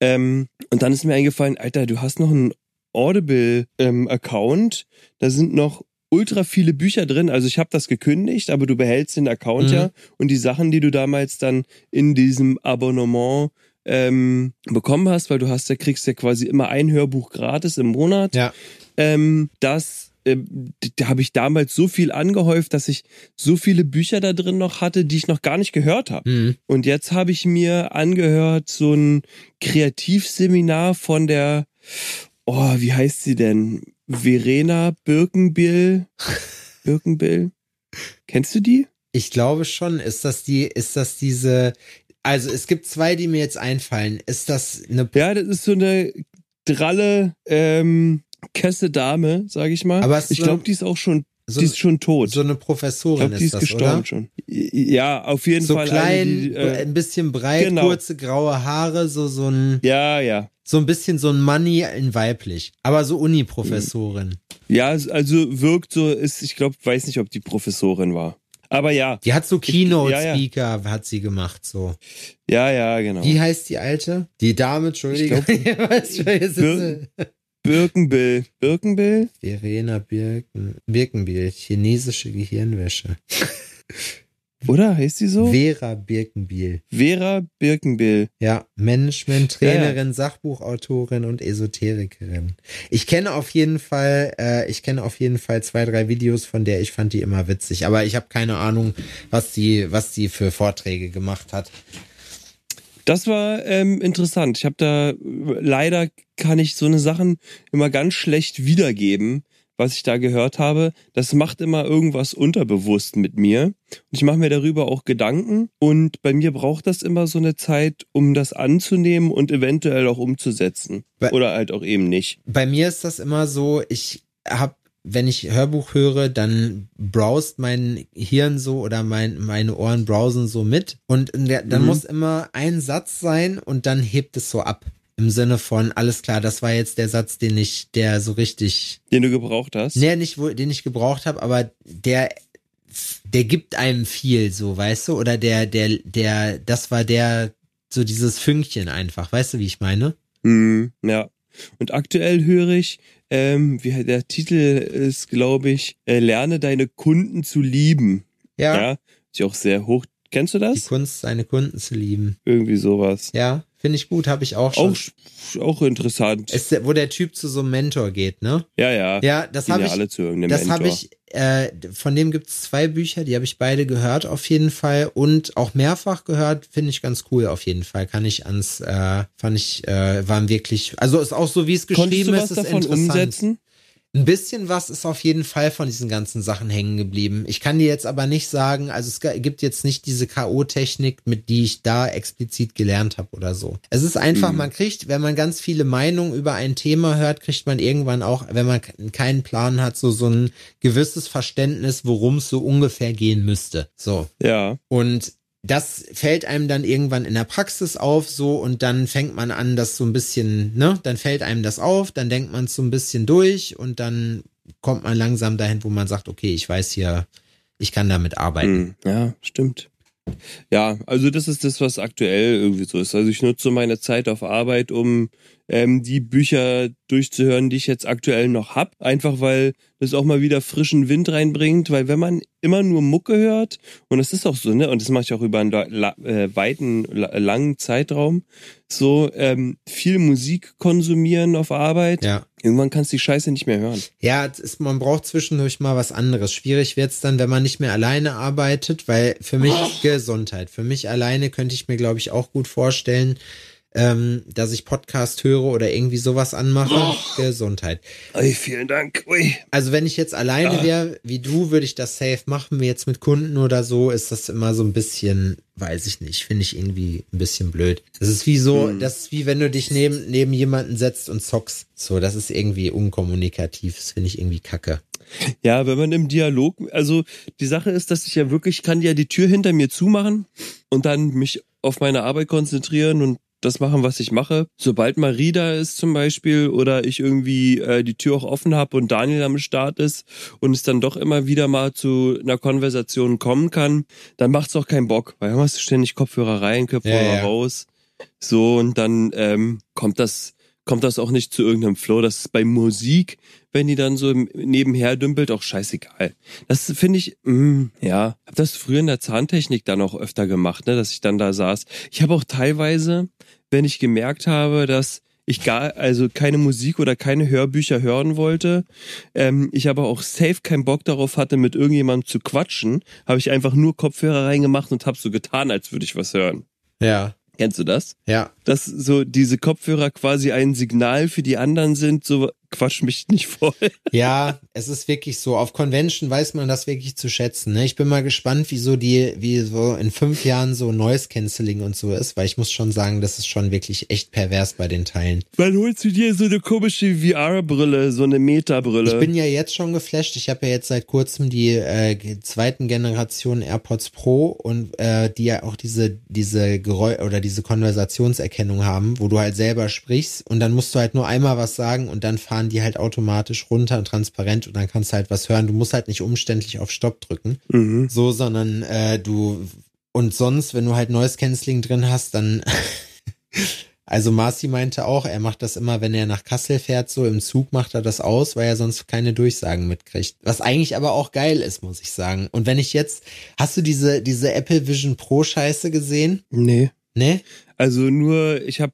Ähm, und dann ist mir eingefallen, Alter, du hast noch einen Audible-Account. da sind noch ultra viele Bücher drin. Also ich habe das gekündigt, aber du behältst den Account Mhm. ja. Und die Sachen, die du damals dann in diesem Abonnement ähm, bekommen hast, weil du hast ja kriegst ja quasi immer ein Hörbuch gratis im Monat Ja. ähm, das ähm, da habe ich damals so viel angehäuft, dass ich so viele Bücher da drin noch hatte, die ich noch gar nicht gehört habe. Mhm. Und jetzt habe ich mir angehört so ein Kreativseminar von der, oh, wie heißt sie denn? Verena Birkenbill. Birkenbill. Kennst du die? Ich glaube schon. Ist das die, ist das diese, also es gibt zwei, die mir jetzt einfallen. Ist das eine, Ja, das ist so eine dralle ähm, Kesse Dame, sage ich mal. Aber ich glaube, die ist auch schon, so, die ist schon tot. so eine ich Professorin glaube, die ist ist das, gestorben oder? schon. Ja, auf jeden So Fall. klein, eine, die, äh, ein bisschen breit, genau. kurze graue Haare, so, so ein, ja, ja. so ein bisschen so ein Money in weiblich. Aber so Uni-Professorin. Ja, also wirkt so, ist, ich glaube, weiß nicht, ob die Professorin war. Aber ja, Die hat so ja, ja. Keynote-Speaker, hat sie gemacht, so. ja, ja, genau. Wie heißt die alte? Die Dame, Entschuldigung. Ich weiß schon, jetzt ist Bir- sie- Birkenbill. Birkenbill? Verena Birken, Birkenbiel, chinesische Gehirnwäsche. Oder heißt die so? Vera Birkenbiel. Vera Birkenbill. Ja, Management-Trainerin, Sachbuchautorin und Esoterikerin. Ich kenne auf jeden Fall, äh, ich kenne auf jeden Fall zwei, drei Videos von der. Ich fand die immer witzig, aber ich habe keine Ahnung, was die, was die für Vorträge gemacht hat. Das war ähm, interessant. Ich habe da leider kann ich so eine Sachen immer ganz schlecht wiedergeben, was ich da gehört habe. Das macht immer irgendwas unterbewusst mit mir. Und ich mache mir darüber auch Gedanken. Und bei mir braucht das immer so eine Zeit, um das anzunehmen und eventuell auch umzusetzen. Weil- Oder halt auch eben nicht. Bei mir ist das immer so, ich habe wenn ich Hörbuch höre, dann browst mein Hirn so oder mein, meine Ohren browsen so mit und der, dann Mhm. muss immer ein Satz sein und dann hebt es so ab. Im Sinne von, alles klar, das war jetzt der Satz, den ich, der so richtig, Den du gebraucht hast. nee, nicht, wo, den ich gebraucht habe, aber der, der gibt einem viel, so, weißt du, oder der, der, der, das war der, so dieses Fünkchen einfach, weißt du, wie ich meine? Mhm, ja. Und aktuell höre ich, ähm, wie der Titel ist, glaube ich, äh, Lerne deine Kunden zu lieben. Ja. Ist ja auch sehr hoch. Kennst du Die das? Kunst, seine Kunden zu lieben. Irgendwie sowas. Ja, finde ich gut, habe ich auch schon. Auch, auch interessant. der- wo der Typ zu so einem Mentor geht, ne? ja, ja. Ja, das habe ja ich. alle zu irgendeinem Das habe ich, äh, von dem gibt's zwei Bücher, die habe ich beide gehört auf jeden Fall und auch mehrfach gehört, finde ich ganz cool auf jeden Fall. Kann ich ans, äh, fand ich, äh, waren wirklich, also ist auch so, wie es geschrieben ist, was ist davon interessant. umsetzen? Ein bisschen was ist auf jeden Fall von diesen ganzen Sachen hängen geblieben. Ich kann dir jetzt aber nicht sagen, also es gibt jetzt nicht diese K.O.-Technik, mit die ich da explizit gelernt habe oder so. Es ist einfach, Mhm. man kriegt, wenn man ganz viele Meinungen über ein Thema hört, kriegt man irgendwann auch, wenn man ke- keinen Plan hat, so, so ein gewisses Verständnis, worum es so ungefähr gehen müsste. So. Ja. Und das fällt einem dann irgendwann in der Praxis auf, so, und dann fängt man an, das so ein bisschen, ne, dann fällt einem das auf, dann denkt man es so ein bisschen durch und dann kommt man langsam dahin, wo man sagt, okay, ich weiß hier, ich kann damit arbeiten. Hm, ja, stimmt. Ja, also das ist das, was aktuell irgendwie so ist. Also ich nutze meine Zeit auf Arbeit, um ähm, die Bücher durchzuhören, die ich jetzt aktuell noch hab. Einfach weil das auch mal wieder frischen Wind reinbringt, weil wenn man immer nur Mucke hört, und das ist auch so, ne, und das mache ich auch über einen äh, weiten, la langen Zeitraum, so ähm, viel Musik konsumieren auf Arbeit, Ja. Irgendwann kannst du die Scheiße nicht mehr hören. Ja, es ist, man braucht zwischendurch mal was anderes. Schwierig wird's dann, wenn man nicht mehr alleine arbeitet, weil für mich Gesundheit, für mich alleine könnte ich mir, glaube ich, auch gut vorstellen, ähm, dass ich Podcast höre oder irgendwie sowas anmache. Gesundheit. Ui, vielen Dank. Ui. Also wenn ich jetzt alleine wäre, wie du, würde ich das safe machen. Jetzt mit Kunden oder so ist das immer so ein bisschen, weiß ich nicht, finde ich irgendwie ein bisschen blöd. Das ist wie so, das ist wie wenn du dich neben, neben jemanden setzt und zockst. So, das ist irgendwie unkommunikativ. Das finde ich irgendwie kacke. Ja, wenn man im Dialog, also die Sache ist, dass ich ja wirklich kann ja die Tür hinter mir zumachen und dann mich auf meine Arbeit konzentrieren und das machen, was ich mache. Sobald Marie da ist zum Beispiel oder ich irgendwie äh, die Tür auch offen habe und Daniel am Start ist und es dann doch immer wieder mal zu einer Konversation kommen kann, dann macht's auch keinen Bock, weil dann hast du ständig Kopfhörer rein, Kopfhörer Ja, ja. raus. So und dann ähm, kommt das kommt das auch nicht zu irgendeinem Flow. Das ist bei Musik, wenn die dann so nebenher dümpelt, auch scheißegal. Das finde ich, mh, ja, hab das früher in der Zahntechnik dann auch öfter gemacht, ne, dass ich dann da saß. Ich habe auch teilweise, wenn ich gemerkt habe, dass ich gar, also keine Musik oder keine Hörbücher hören wollte, ähm, ich aber auch safe keinen Bock darauf hatte, mit irgendjemandem zu quatschen, habe ich einfach nur Kopfhörer reingemacht und habe so getan, als würde ich was hören. Ja, Kennst du das? ja. dass so diese Kopfhörer quasi ein Signal für die anderen sind, so quatsch mich nicht voll. Ja, es ist wirklich so. Auf Convention weiß man das wirklich zu schätzen. Ne? Ich bin mal gespannt, wie so die, wie so in fünf Jahren so Noise Cancelling und so ist, weil ich muss schon sagen, das ist schon wirklich echt pervers bei den Teilen. Wann holst du dir so eine komische VR-Brille, so eine Meta-Brille? Ich bin ja jetzt schon geflasht. Ich habe ja jetzt seit kurzem die äh, zweiten Generation AirPods Pro und äh, die ja auch diese diese Geräusch oder diese Konversationserkennung haben, wo du halt selber sprichst und dann musst du halt nur einmal was sagen und dann fahren die halt automatisch runter und transparent und dann kannst du halt was hören. Du musst halt nicht umständlich auf Stopp drücken, mhm. so, sondern äh, du und sonst, wenn du halt Noise Cancelling drin hast, dann Also Marci meinte auch, er macht das immer, wenn er nach Kassel fährt, so im Zug macht er das aus, weil er sonst keine Durchsagen mitkriegt. Was eigentlich aber auch geil ist, muss ich sagen. Und wenn ich jetzt, hast du diese, diese Apple Vision Pro Scheiße gesehen? Nee. Ne? Also nur, ich habe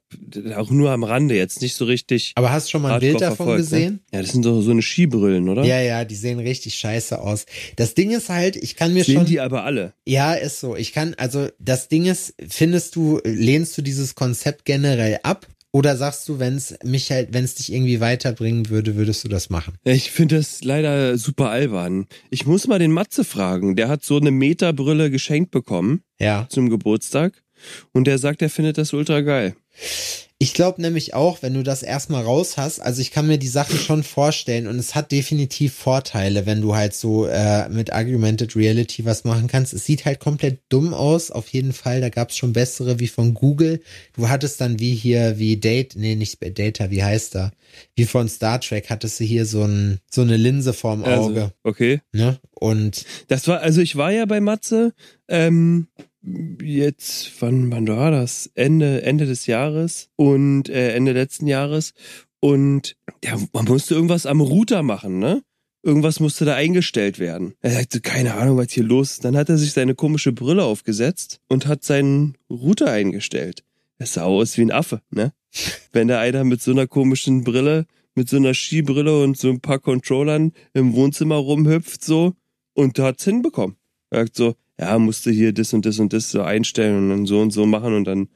auch nur am Rande jetzt nicht so richtig. Aber hast schon mal ein Bild davon verfolgt, gesehen? Ne? Ja, das sind doch so eine Skibrillen, oder? Ja, ja, die sehen richtig scheiße aus. Das Ding ist halt, ich kann mir Sehen schon. die aber alle. Ja, ist so. Ich kann, also das Ding ist, findest du, lehnst du dieses Konzept generell ab? Oder sagst du, wenn es mich halt, wenn es dich irgendwie weiterbringen würde, würdest du das machen? Ich finde das leider super albern. Ich muss mal den Matze fragen. Der hat so eine Meta-Brille geschenkt bekommen Ja. zum Geburtstag. Und der sagt, er findet das ultra geil. Ich glaube nämlich auch, wenn du das erstmal raus hast, also ich kann mir die Sachen schon vorstellen und es hat definitiv Vorteile, wenn du halt so äh, mit Augmented Reality was machen kannst. Es sieht halt komplett dumm aus, auf jeden Fall. Da gab es schon bessere wie von Google. Du hattest dann wie hier, wie Date, nee, nicht Data, wie heißt da? Wie von Star Trek hattest du hier so, ein, so eine Linse vorm also, Auge. Also, okay. Ne? Und das war, also ich war ja bei Matze, ähm, jetzt, wann, wann war das? Ende, Ende des Jahres und äh, Ende letzten Jahres. Und ja, man musste irgendwas am Router machen, ne? Irgendwas musste da eingestellt werden. Er sagte, keine Ahnung, was hier los ist. Dann hat er sich seine komische Brille aufgesetzt und hat seinen Router eingestellt. Er sah aus wie ein Affe, ne? Wenn da einer mit so einer komischen Brille, mit so einer Skibrille und so ein paar Controllern im Wohnzimmer rumhüpft, so, und hat's hinbekommen. Er sagt so, ja, musste hier das und das und das so einstellen und dann so und so machen und dann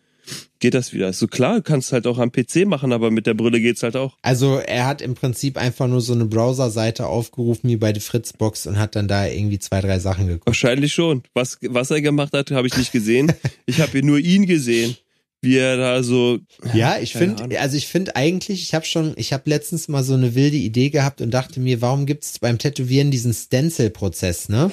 geht das wieder. Ist so klar, du kannst halt auch am PC machen, aber mit der Brille geht's halt auch. Also er hat im Prinzip einfach nur so eine Browserseite aufgerufen wie bei der Fritzbox und hat dann da irgendwie zwei, drei Sachen geguckt. Wahrscheinlich schon. Was, was er gemacht hat, habe ich nicht gesehen. ich habe nur ihn gesehen wie er da so. Ja, ich finde, also ich finde eigentlich, ich habe schon, ich habe letztens mal so eine wilde Idee gehabt und dachte mir, warum gibt's beim Tätowieren diesen Stencil-Prozess, ne?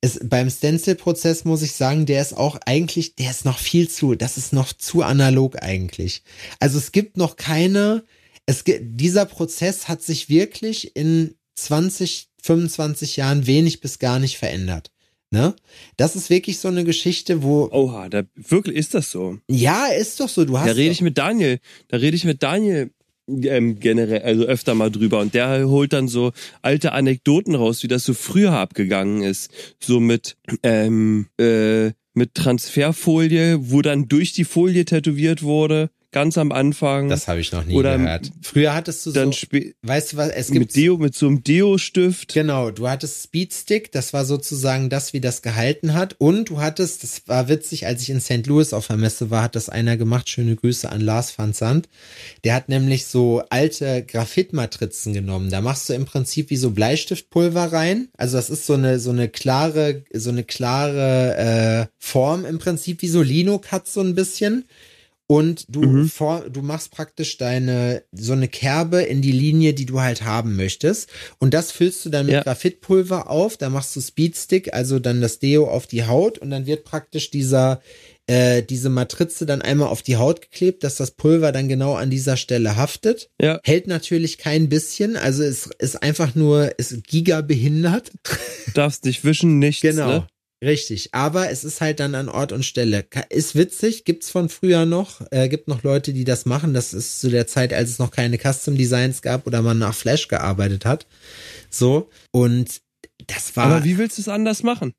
Es, beim Stencil-Prozess muss ich sagen, der ist auch eigentlich, der ist noch viel zu, das ist noch zu analog eigentlich. Also es gibt noch keine, es gibt, dieser Prozess hat sich wirklich in 20, 25 Jahren wenig bis gar nicht verändert. Ne? Das ist wirklich so eine Geschichte, wo. Oha, da wirklich ist das so. Ja, ist doch so. Du hast. Da rede ich mit Daniel. Da rede ich mit Daniel ähm, generell, also öfter mal drüber. Und der holt dann so alte Anekdoten raus, wie das so früher abgegangen ist. So mit, ähm, äh, mit Transferfolie, wo dann durch die Folie tätowiert wurde ganz am Anfang. Das habe ich noch nie oder gehört. Früher hattest du dann so, weißt du was, es gibt mit Deo mit so einem Deo Stift. Genau, du hattest Speedstick, das war sozusagen das, wie das gehalten hat und du hattest, das war witzig, als ich in St. Louis auf der Messe war, hat das einer gemacht, schöne Grüße an Lars van Zandt. Der hat nämlich so alte Graphitmatrizen genommen. Da machst du im Prinzip wie so Bleistiftpulver rein. Also das ist so eine so eine klare so eine klare äh, Form im Prinzip wie so Lino Cut so ein bisschen und du mhm. vor, du machst praktisch deine so eine Kerbe in die Linie, die du halt haben möchtest und das füllst du dann mit ja. Graphitpulver auf, da machst du Speedstick, also dann das Deo auf die Haut und dann wird praktisch dieser äh, diese Matrize dann einmal auf die Haut geklebt, dass das Pulver dann genau an dieser Stelle haftet. Ja. Hält natürlich kein bisschen, also es ist einfach nur, ist giga behindert. Darfst nicht wischen, nichts. Genau. Ne? Richtig, aber es ist halt dann an Ort und Stelle. Ist witzig, gibt's von früher noch, äh, gibt noch Leute, die das machen. Das ist zu der Zeit, als es noch keine Custom Designs gab oder man nach Flash gearbeitet hat. So und das war. Aber wie willst du es anders machen?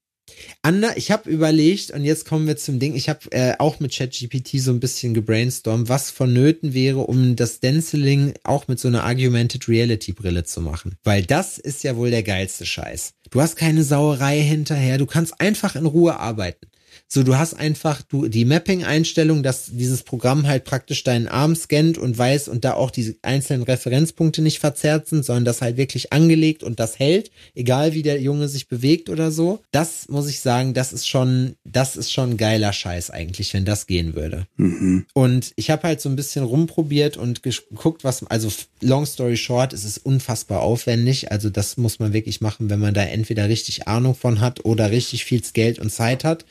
Ander, ich habe überlegt und jetzt kommen wir zum Ding. Ich habe äh, auch mit ChatGPT so ein bisschen gebrainstormt, was vonnöten wäre, um das Stenciling auch mit so einer Augmented Reality Brille zu machen, weil das ist ja wohl der geilste Scheiß. Du hast keine Sauerei hinterher, du kannst einfach in Ruhe arbeiten. So, du hast einfach du die Mapping-Einstellung, dass dieses Programm halt praktisch deinen Arm scannt und weiß und da auch diese einzelnen Referenzpunkte nicht verzerrt sind, sondern das halt wirklich angelegt und das hält, egal wie der Junge sich bewegt oder so. Das muss ich sagen, das ist schon, das ist schon geiler Scheiß eigentlich, wenn das gehen würde. Mhm. Und ich habe halt so ein bisschen rumprobiert und geguckt, was, also long story short, es ist unfassbar aufwendig. Also das muss man wirklich machen, wenn man da entweder richtig Ahnung von hat oder richtig viel Geld und Zeit hat.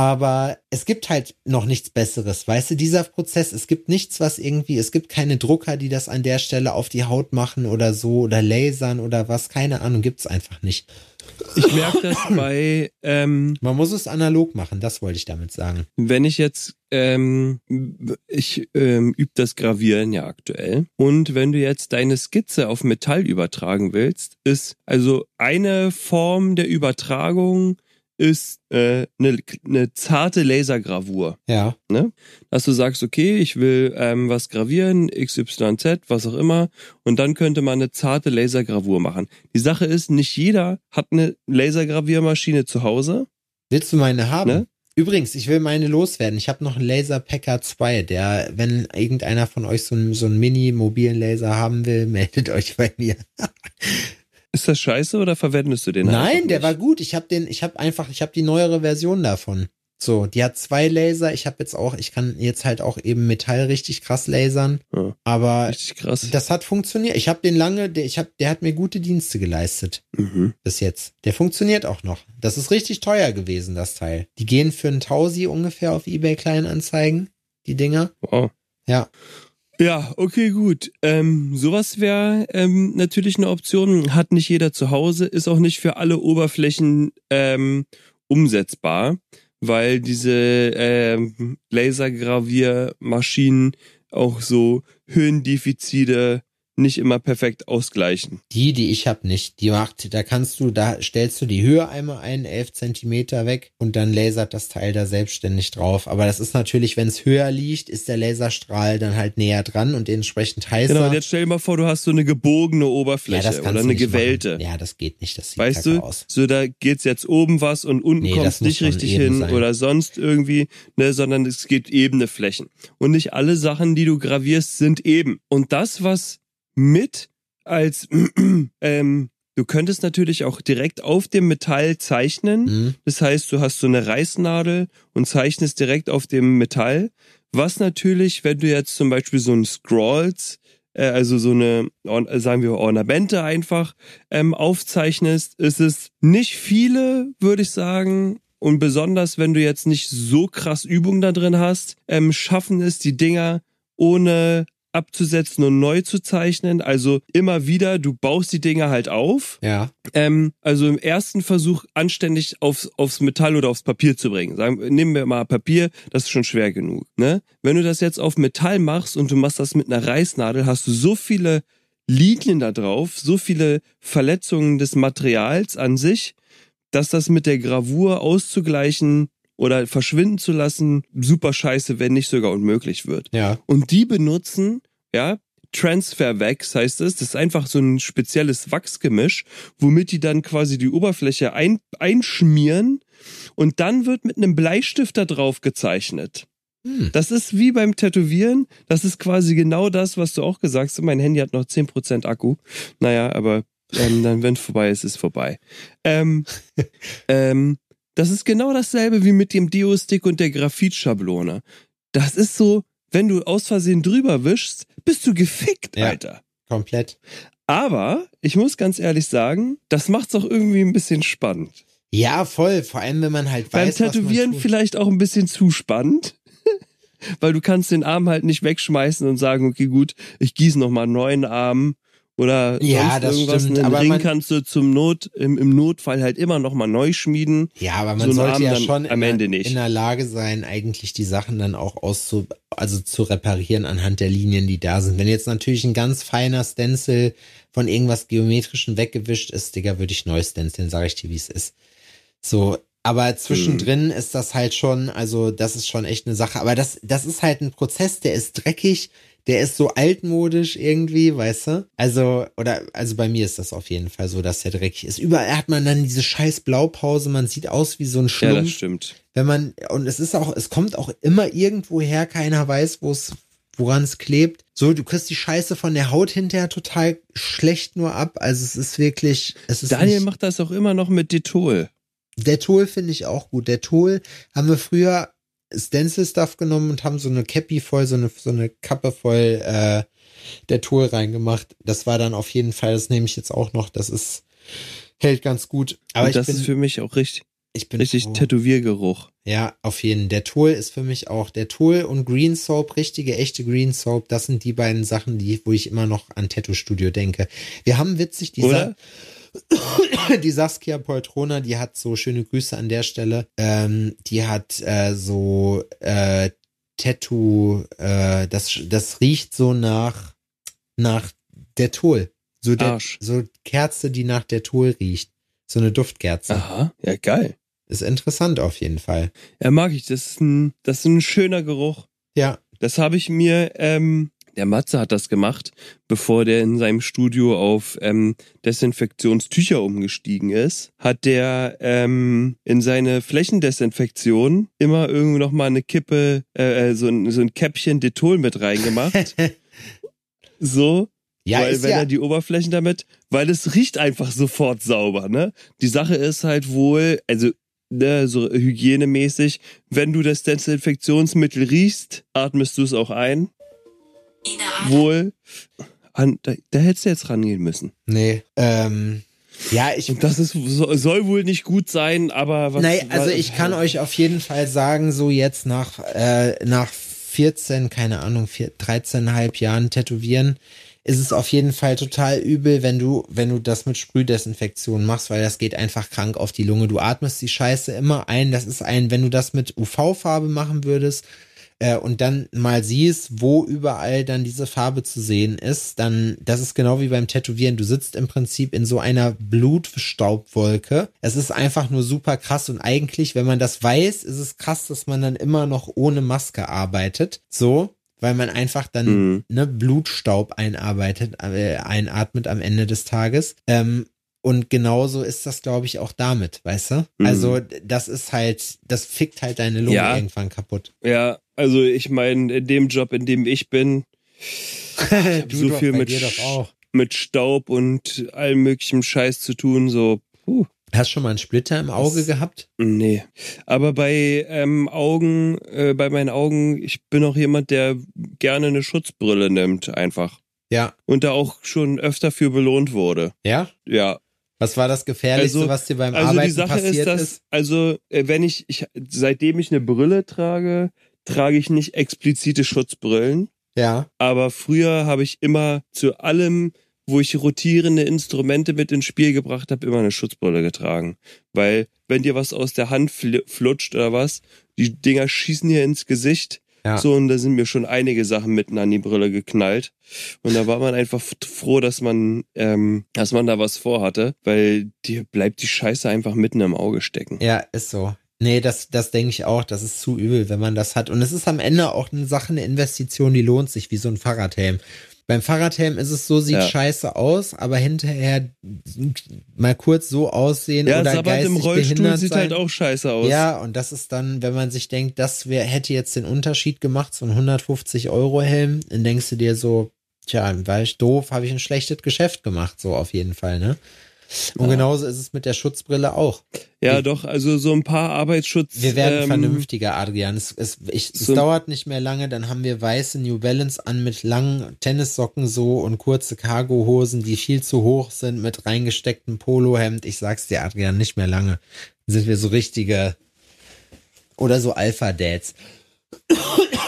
Aber es gibt halt noch nichts Besseres. Weißt du, dieser Prozess, es gibt nichts, was irgendwie, es gibt keine Drucker, die das an der Stelle auf die Haut machen oder so oder lasern oder was, keine Ahnung, gibt's einfach nicht. Ich merke das bei. Ähm, Man muss es analog machen, das wollte ich damit sagen. Wenn ich jetzt, ähm, ich ähm, übe das Gravieren ja aktuell. Und wenn du jetzt deine Skizze auf Metall übertragen willst, ist also eine Form der Übertragung ist äh, eine, eine zarte Lasergravur. Ja. Ne? Dass du sagst, okay, ich will ähm, was gravieren, XYZ, was auch immer, und dann könnte man eine zarte Lasergravur machen. Die Sache ist, nicht jeder hat eine Lasergraviermaschine zu Hause. Willst du meine haben? Ne? Übrigens, ich will meine loswerden. Ich habe noch einen Laser Packer 2, der, wenn irgendeiner von euch so einen, so einen Mini-mobilen Laser haben will, meldet euch bei mir. Ist das scheiße oder verwendest du den? Nein, der war gut. Ich habe den, ich habe einfach, ich habe die neuere Version davon. So, die hat zwei Laser. Ich habe jetzt auch, ich kann jetzt halt auch eben Metall richtig krass lasern. Ja. Aber Richtig krass. das hat funktioniert. Ich habe den lange, der, ich hab, der hat mir gute Dienste geleistet Mhm. bis jetzt. Der funktioniert auch noch. Das ist richtig teuer gewesen, das Teil. Die gehen für einen Tausi ungefähr auf eBay Kleinanzeigen, die Dinger. Wow. Ja. Ja, okay, gut. Ähm, sowas wäre ähm, natürlich eine Option. Hat nicht jeder zu Hause, ist auch nicht für alle Oberflächen ähm, umsetzbar, weil diese ähm, Lasergraviermaschinen auch so Höhendefizite nicht immer perfekt ausgleichen. Die, die ich habe nicht. Die macht, da kannst du, da stellst du die Höhe einmal ein, 11 Zentimeter weg und dann lasert das Teil da selbstständig drauf. Aber das ist natürlich, wenn es höher liegt, ist der Laserstrahl dann halt näher dran und entsprechend heißer. Genau, und jetzt stell dir mal vor, du hast so eine gebogene ja, Oberfläche das kannst oder eine gewellte. Machen. Ja, das geht nicht. Das sieht Weißt du, aus. so da geht's jetzt oben was und unten Nee, muss nicht richtig hin sein. oder sonst irgendwie, ne, sondern es gibt ebene Flächen. Und nicht alle Sachen, die du gravierst, sind eben. Und das, was mit als, ähm, du könntest natürlich auch direkt auf dem Metall zeichnen. Hm? Das heißt, du hast so eine Reißnadel und zeichnest direkt auf dem Metall. Was natürlich, wenn du jetzt zum Beispiel so ein Scrolls, äh, also so eine, sagen wir Ornamente einfach ähm, aufzeichnest, ist es nicht viele, würde ich sagen. Und besonders, wenn du jetzt nicht so krass Übung da drin hast, ähm, schaffen es die Dinger ohne abzusetzen und neu zu zeichnen. Also immer wieder, du baust die Dinger halt auf Ja. ähm, also im ersten Versuch anständig aufs, aufs Metall oder aufs Papier zu bringen. Sagen, nehmen wir mal Papier, das ist schon schwer genug. Ne? Wenn du das jetzt auf Metall machst und du machst das mit einer Reißnadel, hast du so viele Linien da drauf, so viele Verletzungen des Materials an sich, dass das mit der Gravur auszugleichen oder verschwinden zu lassen, super scheiße, wenn nicht sogar unmöglich wird. Ja. Und die benutzen, ja, Transfer Wax heißt es. Das ist einfach so ein spezielles Wachsgemisch, womit die dann quasi die Oberfläche ein, einschmieren und dann wird mit einem Bleistift da drauf gezeichnet. Hm. Das ist wie beim Tätowieren. Das ist quasi genau das, was du auch gesagt hast. Mein Handy hat noch 10% Akku. Naja, aber ähm, dann, wenn es vorbei ist, ist vorbei. Ähm, ähm, das ist genau dasselbe wie mit dem Deo-Stick und der Graphitschablone. Das ist so, wenn du aus Versehen drüber wischst, bist du gefickt, Ja. Alter. Komplett. Aber ich muss ganz ehrlich sagen, das macht's auch irgendwie ein bisschen spannend. Ja, voll. Vor allem, wenn man halt Beim weiß, was Tätowieren vielleicht auch ein bisschen zu spannend. Weil du kannst den Arm halt nicht wegschmeißen und sagen, okay, gut, ich gieße nochmal einen neuen Arm oder Ja, sonst das irgendwas. stimmt, Einen aber Ring kannst du zum Not, im, im Notfall halt immer nochmal neu schmieden. Ja, aber so man einen sollte ja schon am in, Ende der, nicht. in der Lage sein, eigentlich die Sachen dann auch auszu, also zu reparieren anhand der Linien, die da sind. Wenn jetzt natürlich ein ganz feiner Stencil von irgendwas Geometrischen weggewischt ist, Digga, würde ich neu stenciln, sage ich dir, wie es ist. So, aber zwischendrin ist das halt schon, also das ist schon echt eine Sache. Aber das, das ist halt ein Prozess, der ist dreckig, der ist so altmodisch irgendwie, weißt du? Also, oder, also bei mir ist das auf jeden Fall so, dass der dreckig ist. Überall hat man dann diese scheiß Blaupause, man sieht aus wie so ein Ja, Schlumpf. das stimmt. wenn man, und es ist auch, es kommt auch immer irgendwo her, keiner weiß, wo es, woran es klebt. So, du kriegst die Scheiße von der Haut hinterher total schlecht nur ab. Also es ist wirklich, es ist Daniel macht das auch immer noch mit Detol. der Tool finde ich auch gut. Der Tool haben wir früher Stencil-Stuff genommen und haben so eine Cappy voll, so eine, so eine Kappe voll äh, der Tool reingemacht. Das war dann auf jeden Fall, das nehme ich jetzt auch noch. Das ist, hält ganz gut. Aber Und ich das bin, ist für mich auch richtig, ich bin richtig froh. Tätowiergeruch. Ja, auf jeden. Der Tool ist für mich auch der Tool und Green Soap, richtige, echte Green Soap. Das sind die beiden Sachen, die, wo ich immer noch an Tattoo Studio denke. Wir haben witzig die, Oder? Sa die Saskia Poltrona, die hat so schöne Grüße an der Stelle. Ähm, die hat äh, so äh, Tattoo, äh, das, das riecht so nach, nach der Tool. So der, so Kerze, die nach der Tool riecht. So eine Duftkerze. Aha, ja geil. Ist interessant auf jeden Fall. Ja, mag ich. Das ist ein, das ist ein schöner Geruch. Ja, Das habe ich mir, ähm, der Matze hat das gemacht, bevor der in seinem Studio auf ähm, Desinfektionstücher umgestiegen ist, hat der ähm, in seine Flächendesinfektion immer irgendwie noch mal eine Kippe, äh, so, ein, so ein Käppchen Detol mit reingemacht. so, Ja, weil wenn ja, er die Oberflächen damit, weil es riecht einfach sofort sauber, ne? Die Sache ist halt wohl, also ne, so hygienemäßig, wenn du das Desinfektionsmittel riechst, atmest du es auch ein. Wohl. An, da, da hättest du jetzt rangehen müssen. Nee, ähm, ja, ich. Und das ist, soll wohl nicht gut sein, aber was. Nein, also ich kann euch auf jeden Fall sagen, so jetzt nach, äh, nach 14, keine Ahnung, 13,5 Jahren tätowieren, ist es auf jeden Fall total übel, wenn du, wenn du das mit Sprühdesinfektion machst, weil das geht einfach krank auf die Lunge. Du atmest die Scheiße immer ein. Das ist ein, wenn du das mit UV-Farbe machen würdest, äh, und dann mal siehst, wo überall dann diese Farbe zu sehen ist, dann, das ist genau wie beim Tätowieren. Du sitzt im Prinzip in so einer Blutstaubwolke. Es ist einfach nur super krass und eigentlich, wenn man das weiß, ist es krass, dass man dann immer noch ohne Maske arbeitet. So, weil man einfach dann mhm. ne Blutstaub einarbeitet, äh, einatmet am Ende des Tages. Ähm, und genauso ist das, glaube ich, auch damit, weißt du? Mhm. Also, das ist halt, das fickt halt deine Lunge ja. irgendwann kaputt. Ja, also ich meine, in dem Job, in dem ich bin, ich so viel mit, mit Staub und allem möglichen Scheiß zu tun, so, puh. Hast du schon mal einen Splitter im Auge das, gehabt? Nee. Aber bei ähm, Augen, äh, bei meinen Augen, ich bin auch jemand, der gerne eine Schutzbrille nimmt, einfach. Ja. Und da auch schon öfter für belohnt wurde. Ja? Ja. Was war das Gefährlichste, also, was dir beim also Arbeiten passiert ist? Also die Sache ist, dass, ist? also äh, wenn ich, ich, seitdem ich eine Brille trage, trage ich nicht explizite Schutzbrillen. Ja. Aber früher habe ich immer zu allem, wo ich rotierende Instrumente mit ins Spiel gebracht habe, immer eine Schutzbrille getragen. Weil, wenn dir was aus der Hand flutscht oder was, die Dinger schießen hier ins Gesicht. Ja. So, und da sind mir schon einige Sachen mitten an die Brille geknallt. Und da war man einfach froh, dass man, ähm, dass man da was vorhatte, weil dir bleibt die Scheiße einfach mitten im Auge stecken. Ja, ist so. Nee, das, das denke ich auch. Das ist zu übel, wenn man das hat. Und es ist am Ende auch eine Sache, eine Investition, die lohnt sich, wie so ein Fahrradhelm. Beim Fahrradhelm ist es so, sieht ja. scheiße aus, aber hinterher mal kurz so aussehen ja, oder geistig im Rollstuhl behindert sieht sein. halt auch scheiße aus. Ja, und das ist dann, wenn man sich denkt, das wär, hätte jetzt den Unterschied gemacht, so ein 150 Euro Helm, dann denkst du dir so, tja, war ich doof, habe ich ein schlechtes Geschäft gemacht, so auf jeden Fall, ne? Und ja. genauso ist es mit der Schutzbrille auch. Ja, wir, doch, also so ein paar Arbeitsschutz. Wir werden ähm, vernünftiger, Adrian. Es, es, ich, so es dauert nicht mehr lange, dann haben wir weiße New Balance an mit langen Tennissocken so und kurze Cargohosen, die viel zu hoch sind, mit reingestecktem Polohemd. Ich sag's dir, Adrian, nicht mehr lange. Dann sind wir so richtige oder so Alpha-Dads.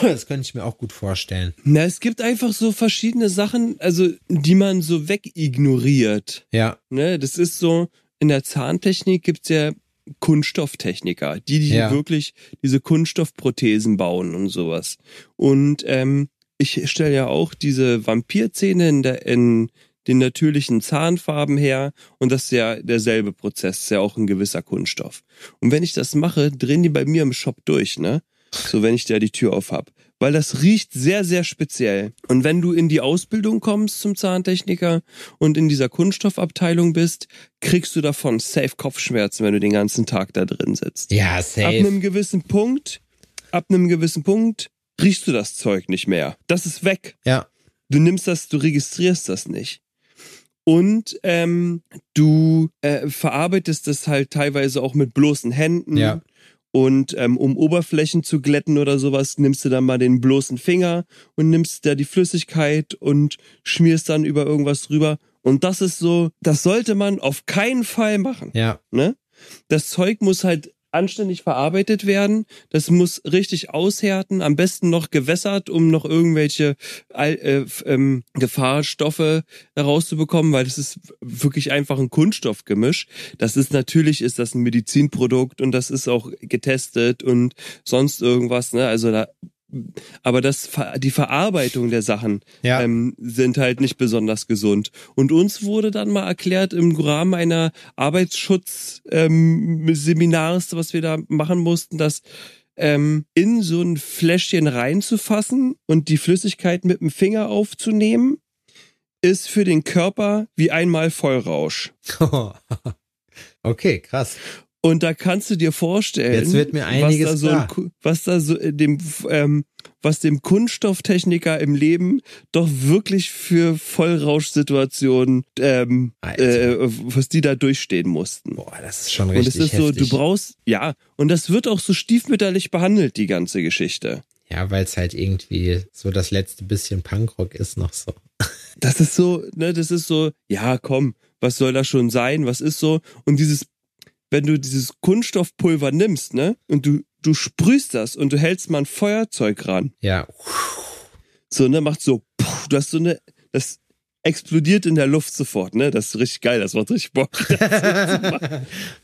Das könnte ich mir auch gut vorstellen. Na, es gibt einfach so verschiedene Sachen, also die man so wegignoriert. Ja. Ne, das ist so, in der Zahntechnik gibt's ja Kunststofftechniker, die, die ja. wirklich diese Kunststoffprothesen bauen und sowas. Und ähm, ich stelle ja auch diese Vampirzähne in, der, in den natürlichen Zahnfarben her und das ist ja derselbe Prozess, ist ja auch ein gewisser Kunststoff. Und wenn ich das mache, drehen die bei mir im Shop durch, ne? So wenn ich da die Tür auf hab. Weil das riecht sehr, sehr speziell. Und wenn du in die Ausbildung kommst zum Zahntechniker und in dieser Kunststoffabteilung bist, kriegst du davon safe Kopfschmerzen, wenn du den ganzen Tag da drin sitzt. Ja, safe. Ab einem gewissen Punkt, ab einem gewissen Punkt riechst du das Zeug nicht mehr. Das ist weg. Ja. Du nimmst das, du registrierst das nicht. Und ähm, du äh, verarbeitest das halt teilweise auch mit bloßen Händen. Ja. Und ähm, um Oberflächen zu glätten oder sowas, nimmst du dann mal den bloßen Finger und nimmst da die Flüssigkeit und schmierst dann über irgendwas drüber. Und das ist so, das sollte man auf keinen Fall machen. Ja. Ne? Das Zeug muss halt anständig verarbeitet werden. Das muss richtig aushärten, am besten noch gewässert, um noch irgendwelche äh, ähm, Gefahrstoffe herauszubekommen, weil das ist wirklich einfach ein Kunststoffgemisch. Das ist natürlich ist das ein Medizinprodukt und das ist auch getestet und sonst irgendwas. Ne? Also da aber das die Verarbeitung der Sachen ja. ähm, sind halt nicht besonders gesund. Und uns wurde dann mal erklärt im Rahmen einer Arbeitsschutzseminars, ähm, was wir da machen mussten, dass ähm, in so ein Fläschchen reinzufassen und die Flüssigkeit mit dem Finger aufzunehmen, ist für den Körper wie einmal Vollrausch. okay, krass. Und da kannst du dir vorstellen, was da so, klar. was da so dem ähm, was dem Kunststofftechniker im Leben doch wirklich für Vollrauschsituationen, ähm, äh, was die da durchstehen mussten. Boah, das ist schon richtig Und es ist heftig. so, du brauchst, ja, und das wird auch so stiefmütterlich behandelt, die ganze Geschichte. Ja, weil es halt irgendwie so das letzte bisschen Punkrock ist noch so. Das ist so, ne, das ist so, ja, komm, was soll das schon sein? Was ist so? Und dieses, wenn du dieses Kunststoffpulver nimmst, ne, und du, du sprühst das und du hältst mal ein Feuerzeug ran, Ja, so, ne, macht so, puh, du hast so eine, das explodiert in der Luft sofort, ne, das ist richtig geil, das macht richtig Bock.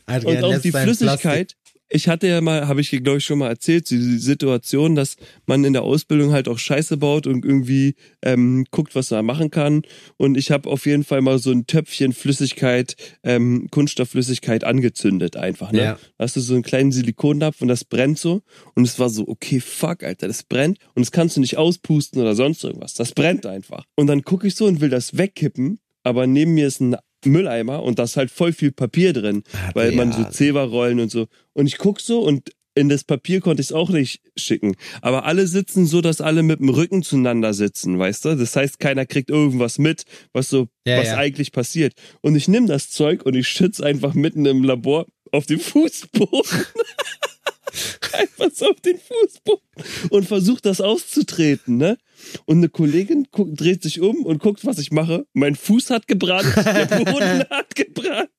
Und auch die Flüssigkeit. Ich hatte ja mal, habe ich glaube ich schon mal erzählt, die Situation, dass man in der Ausbildung halt auch Scheiße baut und irgendwie ähm, guckt, was man machen kann. Und ich habe auf jeden Fall mal so ein Töpfchen Flüssigkeit, ähm, Kunststoffflüssigkeit angezündet einfach. Ne? Ja. Da hast du so einen kleinen Silikonnapf und das brennt so. Und es war so, okay, fuck, Alter, das brennt. Und das kannst du nicht auspusten oder sonst irgendwas. Das brennt einfach. Und dann gucke ich so und will das wegkippen. Aber neben mir ist ein Mülleimer und da ist halt voll viel Papier drin, Adrian. weil man so Zewa-Rollen und so. Und ich guck so und in das Papier konnte ich es auch nicht schicken. Aber alle sitzen so, dass alle mit dem Rücken zueinander sitzen, weißt du? Das heißt, keiner kriegt irgendwas mit, was so, Ja, was ja. eigentlich passiert. Und ich nehme das Zeug und ich schütze einfach mitten im Labor auf den Fußboden. einfach so auf den Fußboden und versucht das auszutreten, ne? Und eine Kollegin guckt, dreht sich um und guckt, was ich mache. Mein Fuß hat gebrannt, der Boden hat gebrannt.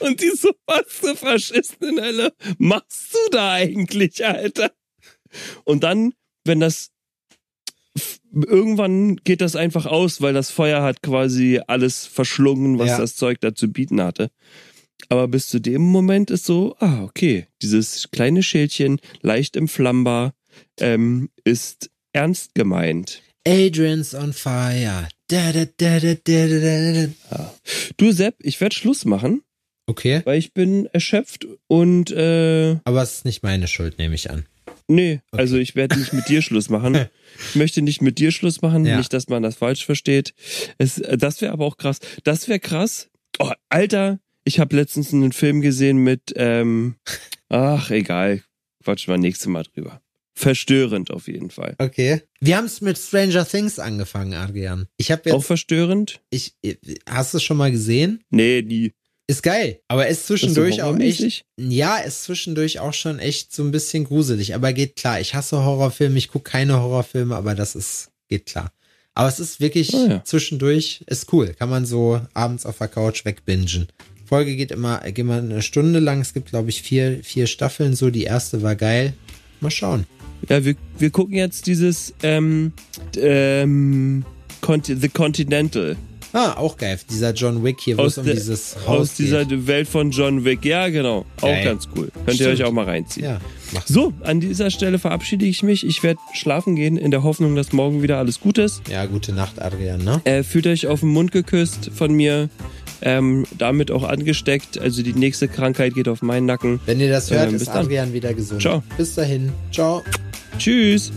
Und die so, was du Faschisten Hölle machst du da eigentlich, Alter? Und dann, wenn das irgendwann geht das einfach aus, weil das Feuer hat quasi alles verschlungen, was Ja. das Zeug da zu bieten hatte. Aber bis zu dem Moment ist so, ah, okay, dieses kleine Schildchen, leicht entflammbar, ähm, ist ernst gemeint. Adrian's on fire. Da, da, da, da, da, da, da, da. Du, Sepp, ich werde Schluss machen, Okay, weil ich bin erschöpft und äh, aber es ist nicht meine Schuld, nehme ich an. nee, also ich werde nicht mit dir Schluss machen. Ich möchte nicht mit dir Schluss machen, Ja. nicht, dass man das falsch versteht. Es, das wäre aber auch krass. Das wäre krass. Oh, Alter, ich habe letztens einen Film gesehen mit, ähm, ach, egal, quatsch mal nächstes Mal drüber. Verstörend auf jeden Fall. Okay. Wir haben es mit Stranger Things angefangen, Adrian. Ich habe Auch verstörend? ich, hast du es schon mal gesehen? Nee, nie. Ist geil, aber ist Ist zwischendurch auch echt, ja, ist zwischendurch auch schon echt so ein bisschen gruselig, aber geht klar. Ich hasse Horrorfilme, ich gucke keine Horrorfilme, aber das ist, geht klar. Aber es ist wirklich Ah, ja. zwischendurch, ist cool. Kann man so abends auf der Couch wegbingen. Folge geht immer, geht immer eine Stunde lang. Es gibt, glaube ich, vier, vier Staffeln so. Die erste war geil. Mal schauen. Ja, wir, wir gucken jetzt dieses ähm, ähm, Conti The Continental. Ah, auch geil. Dieser John Wick hier, wo Aus es um der- dieses Haus Aus dieser Welt von John Wick. Ja, genau. Auch Geil. ganz cool. Könnt ihr Stimmt. euch auch mal reinziehen. geht. Ja. So, an dieser Stelle verabschiede ich mich. Ich werde schlafen gehen in der Hoffnung, dass morgen wieder alles gut ist. Ja, gute Nacht, Adrian, ne? Äh, fühlt euch auf den Mund geküsst von mir. Ähm, damit auch angesteckt. Also die nächste Krankheit geht auf meinen Nacken. Wenn ihr das hört, Ähm, ist. Adrian wieder gesund. Ciao. Bis dahin. Ciao. Tschüss.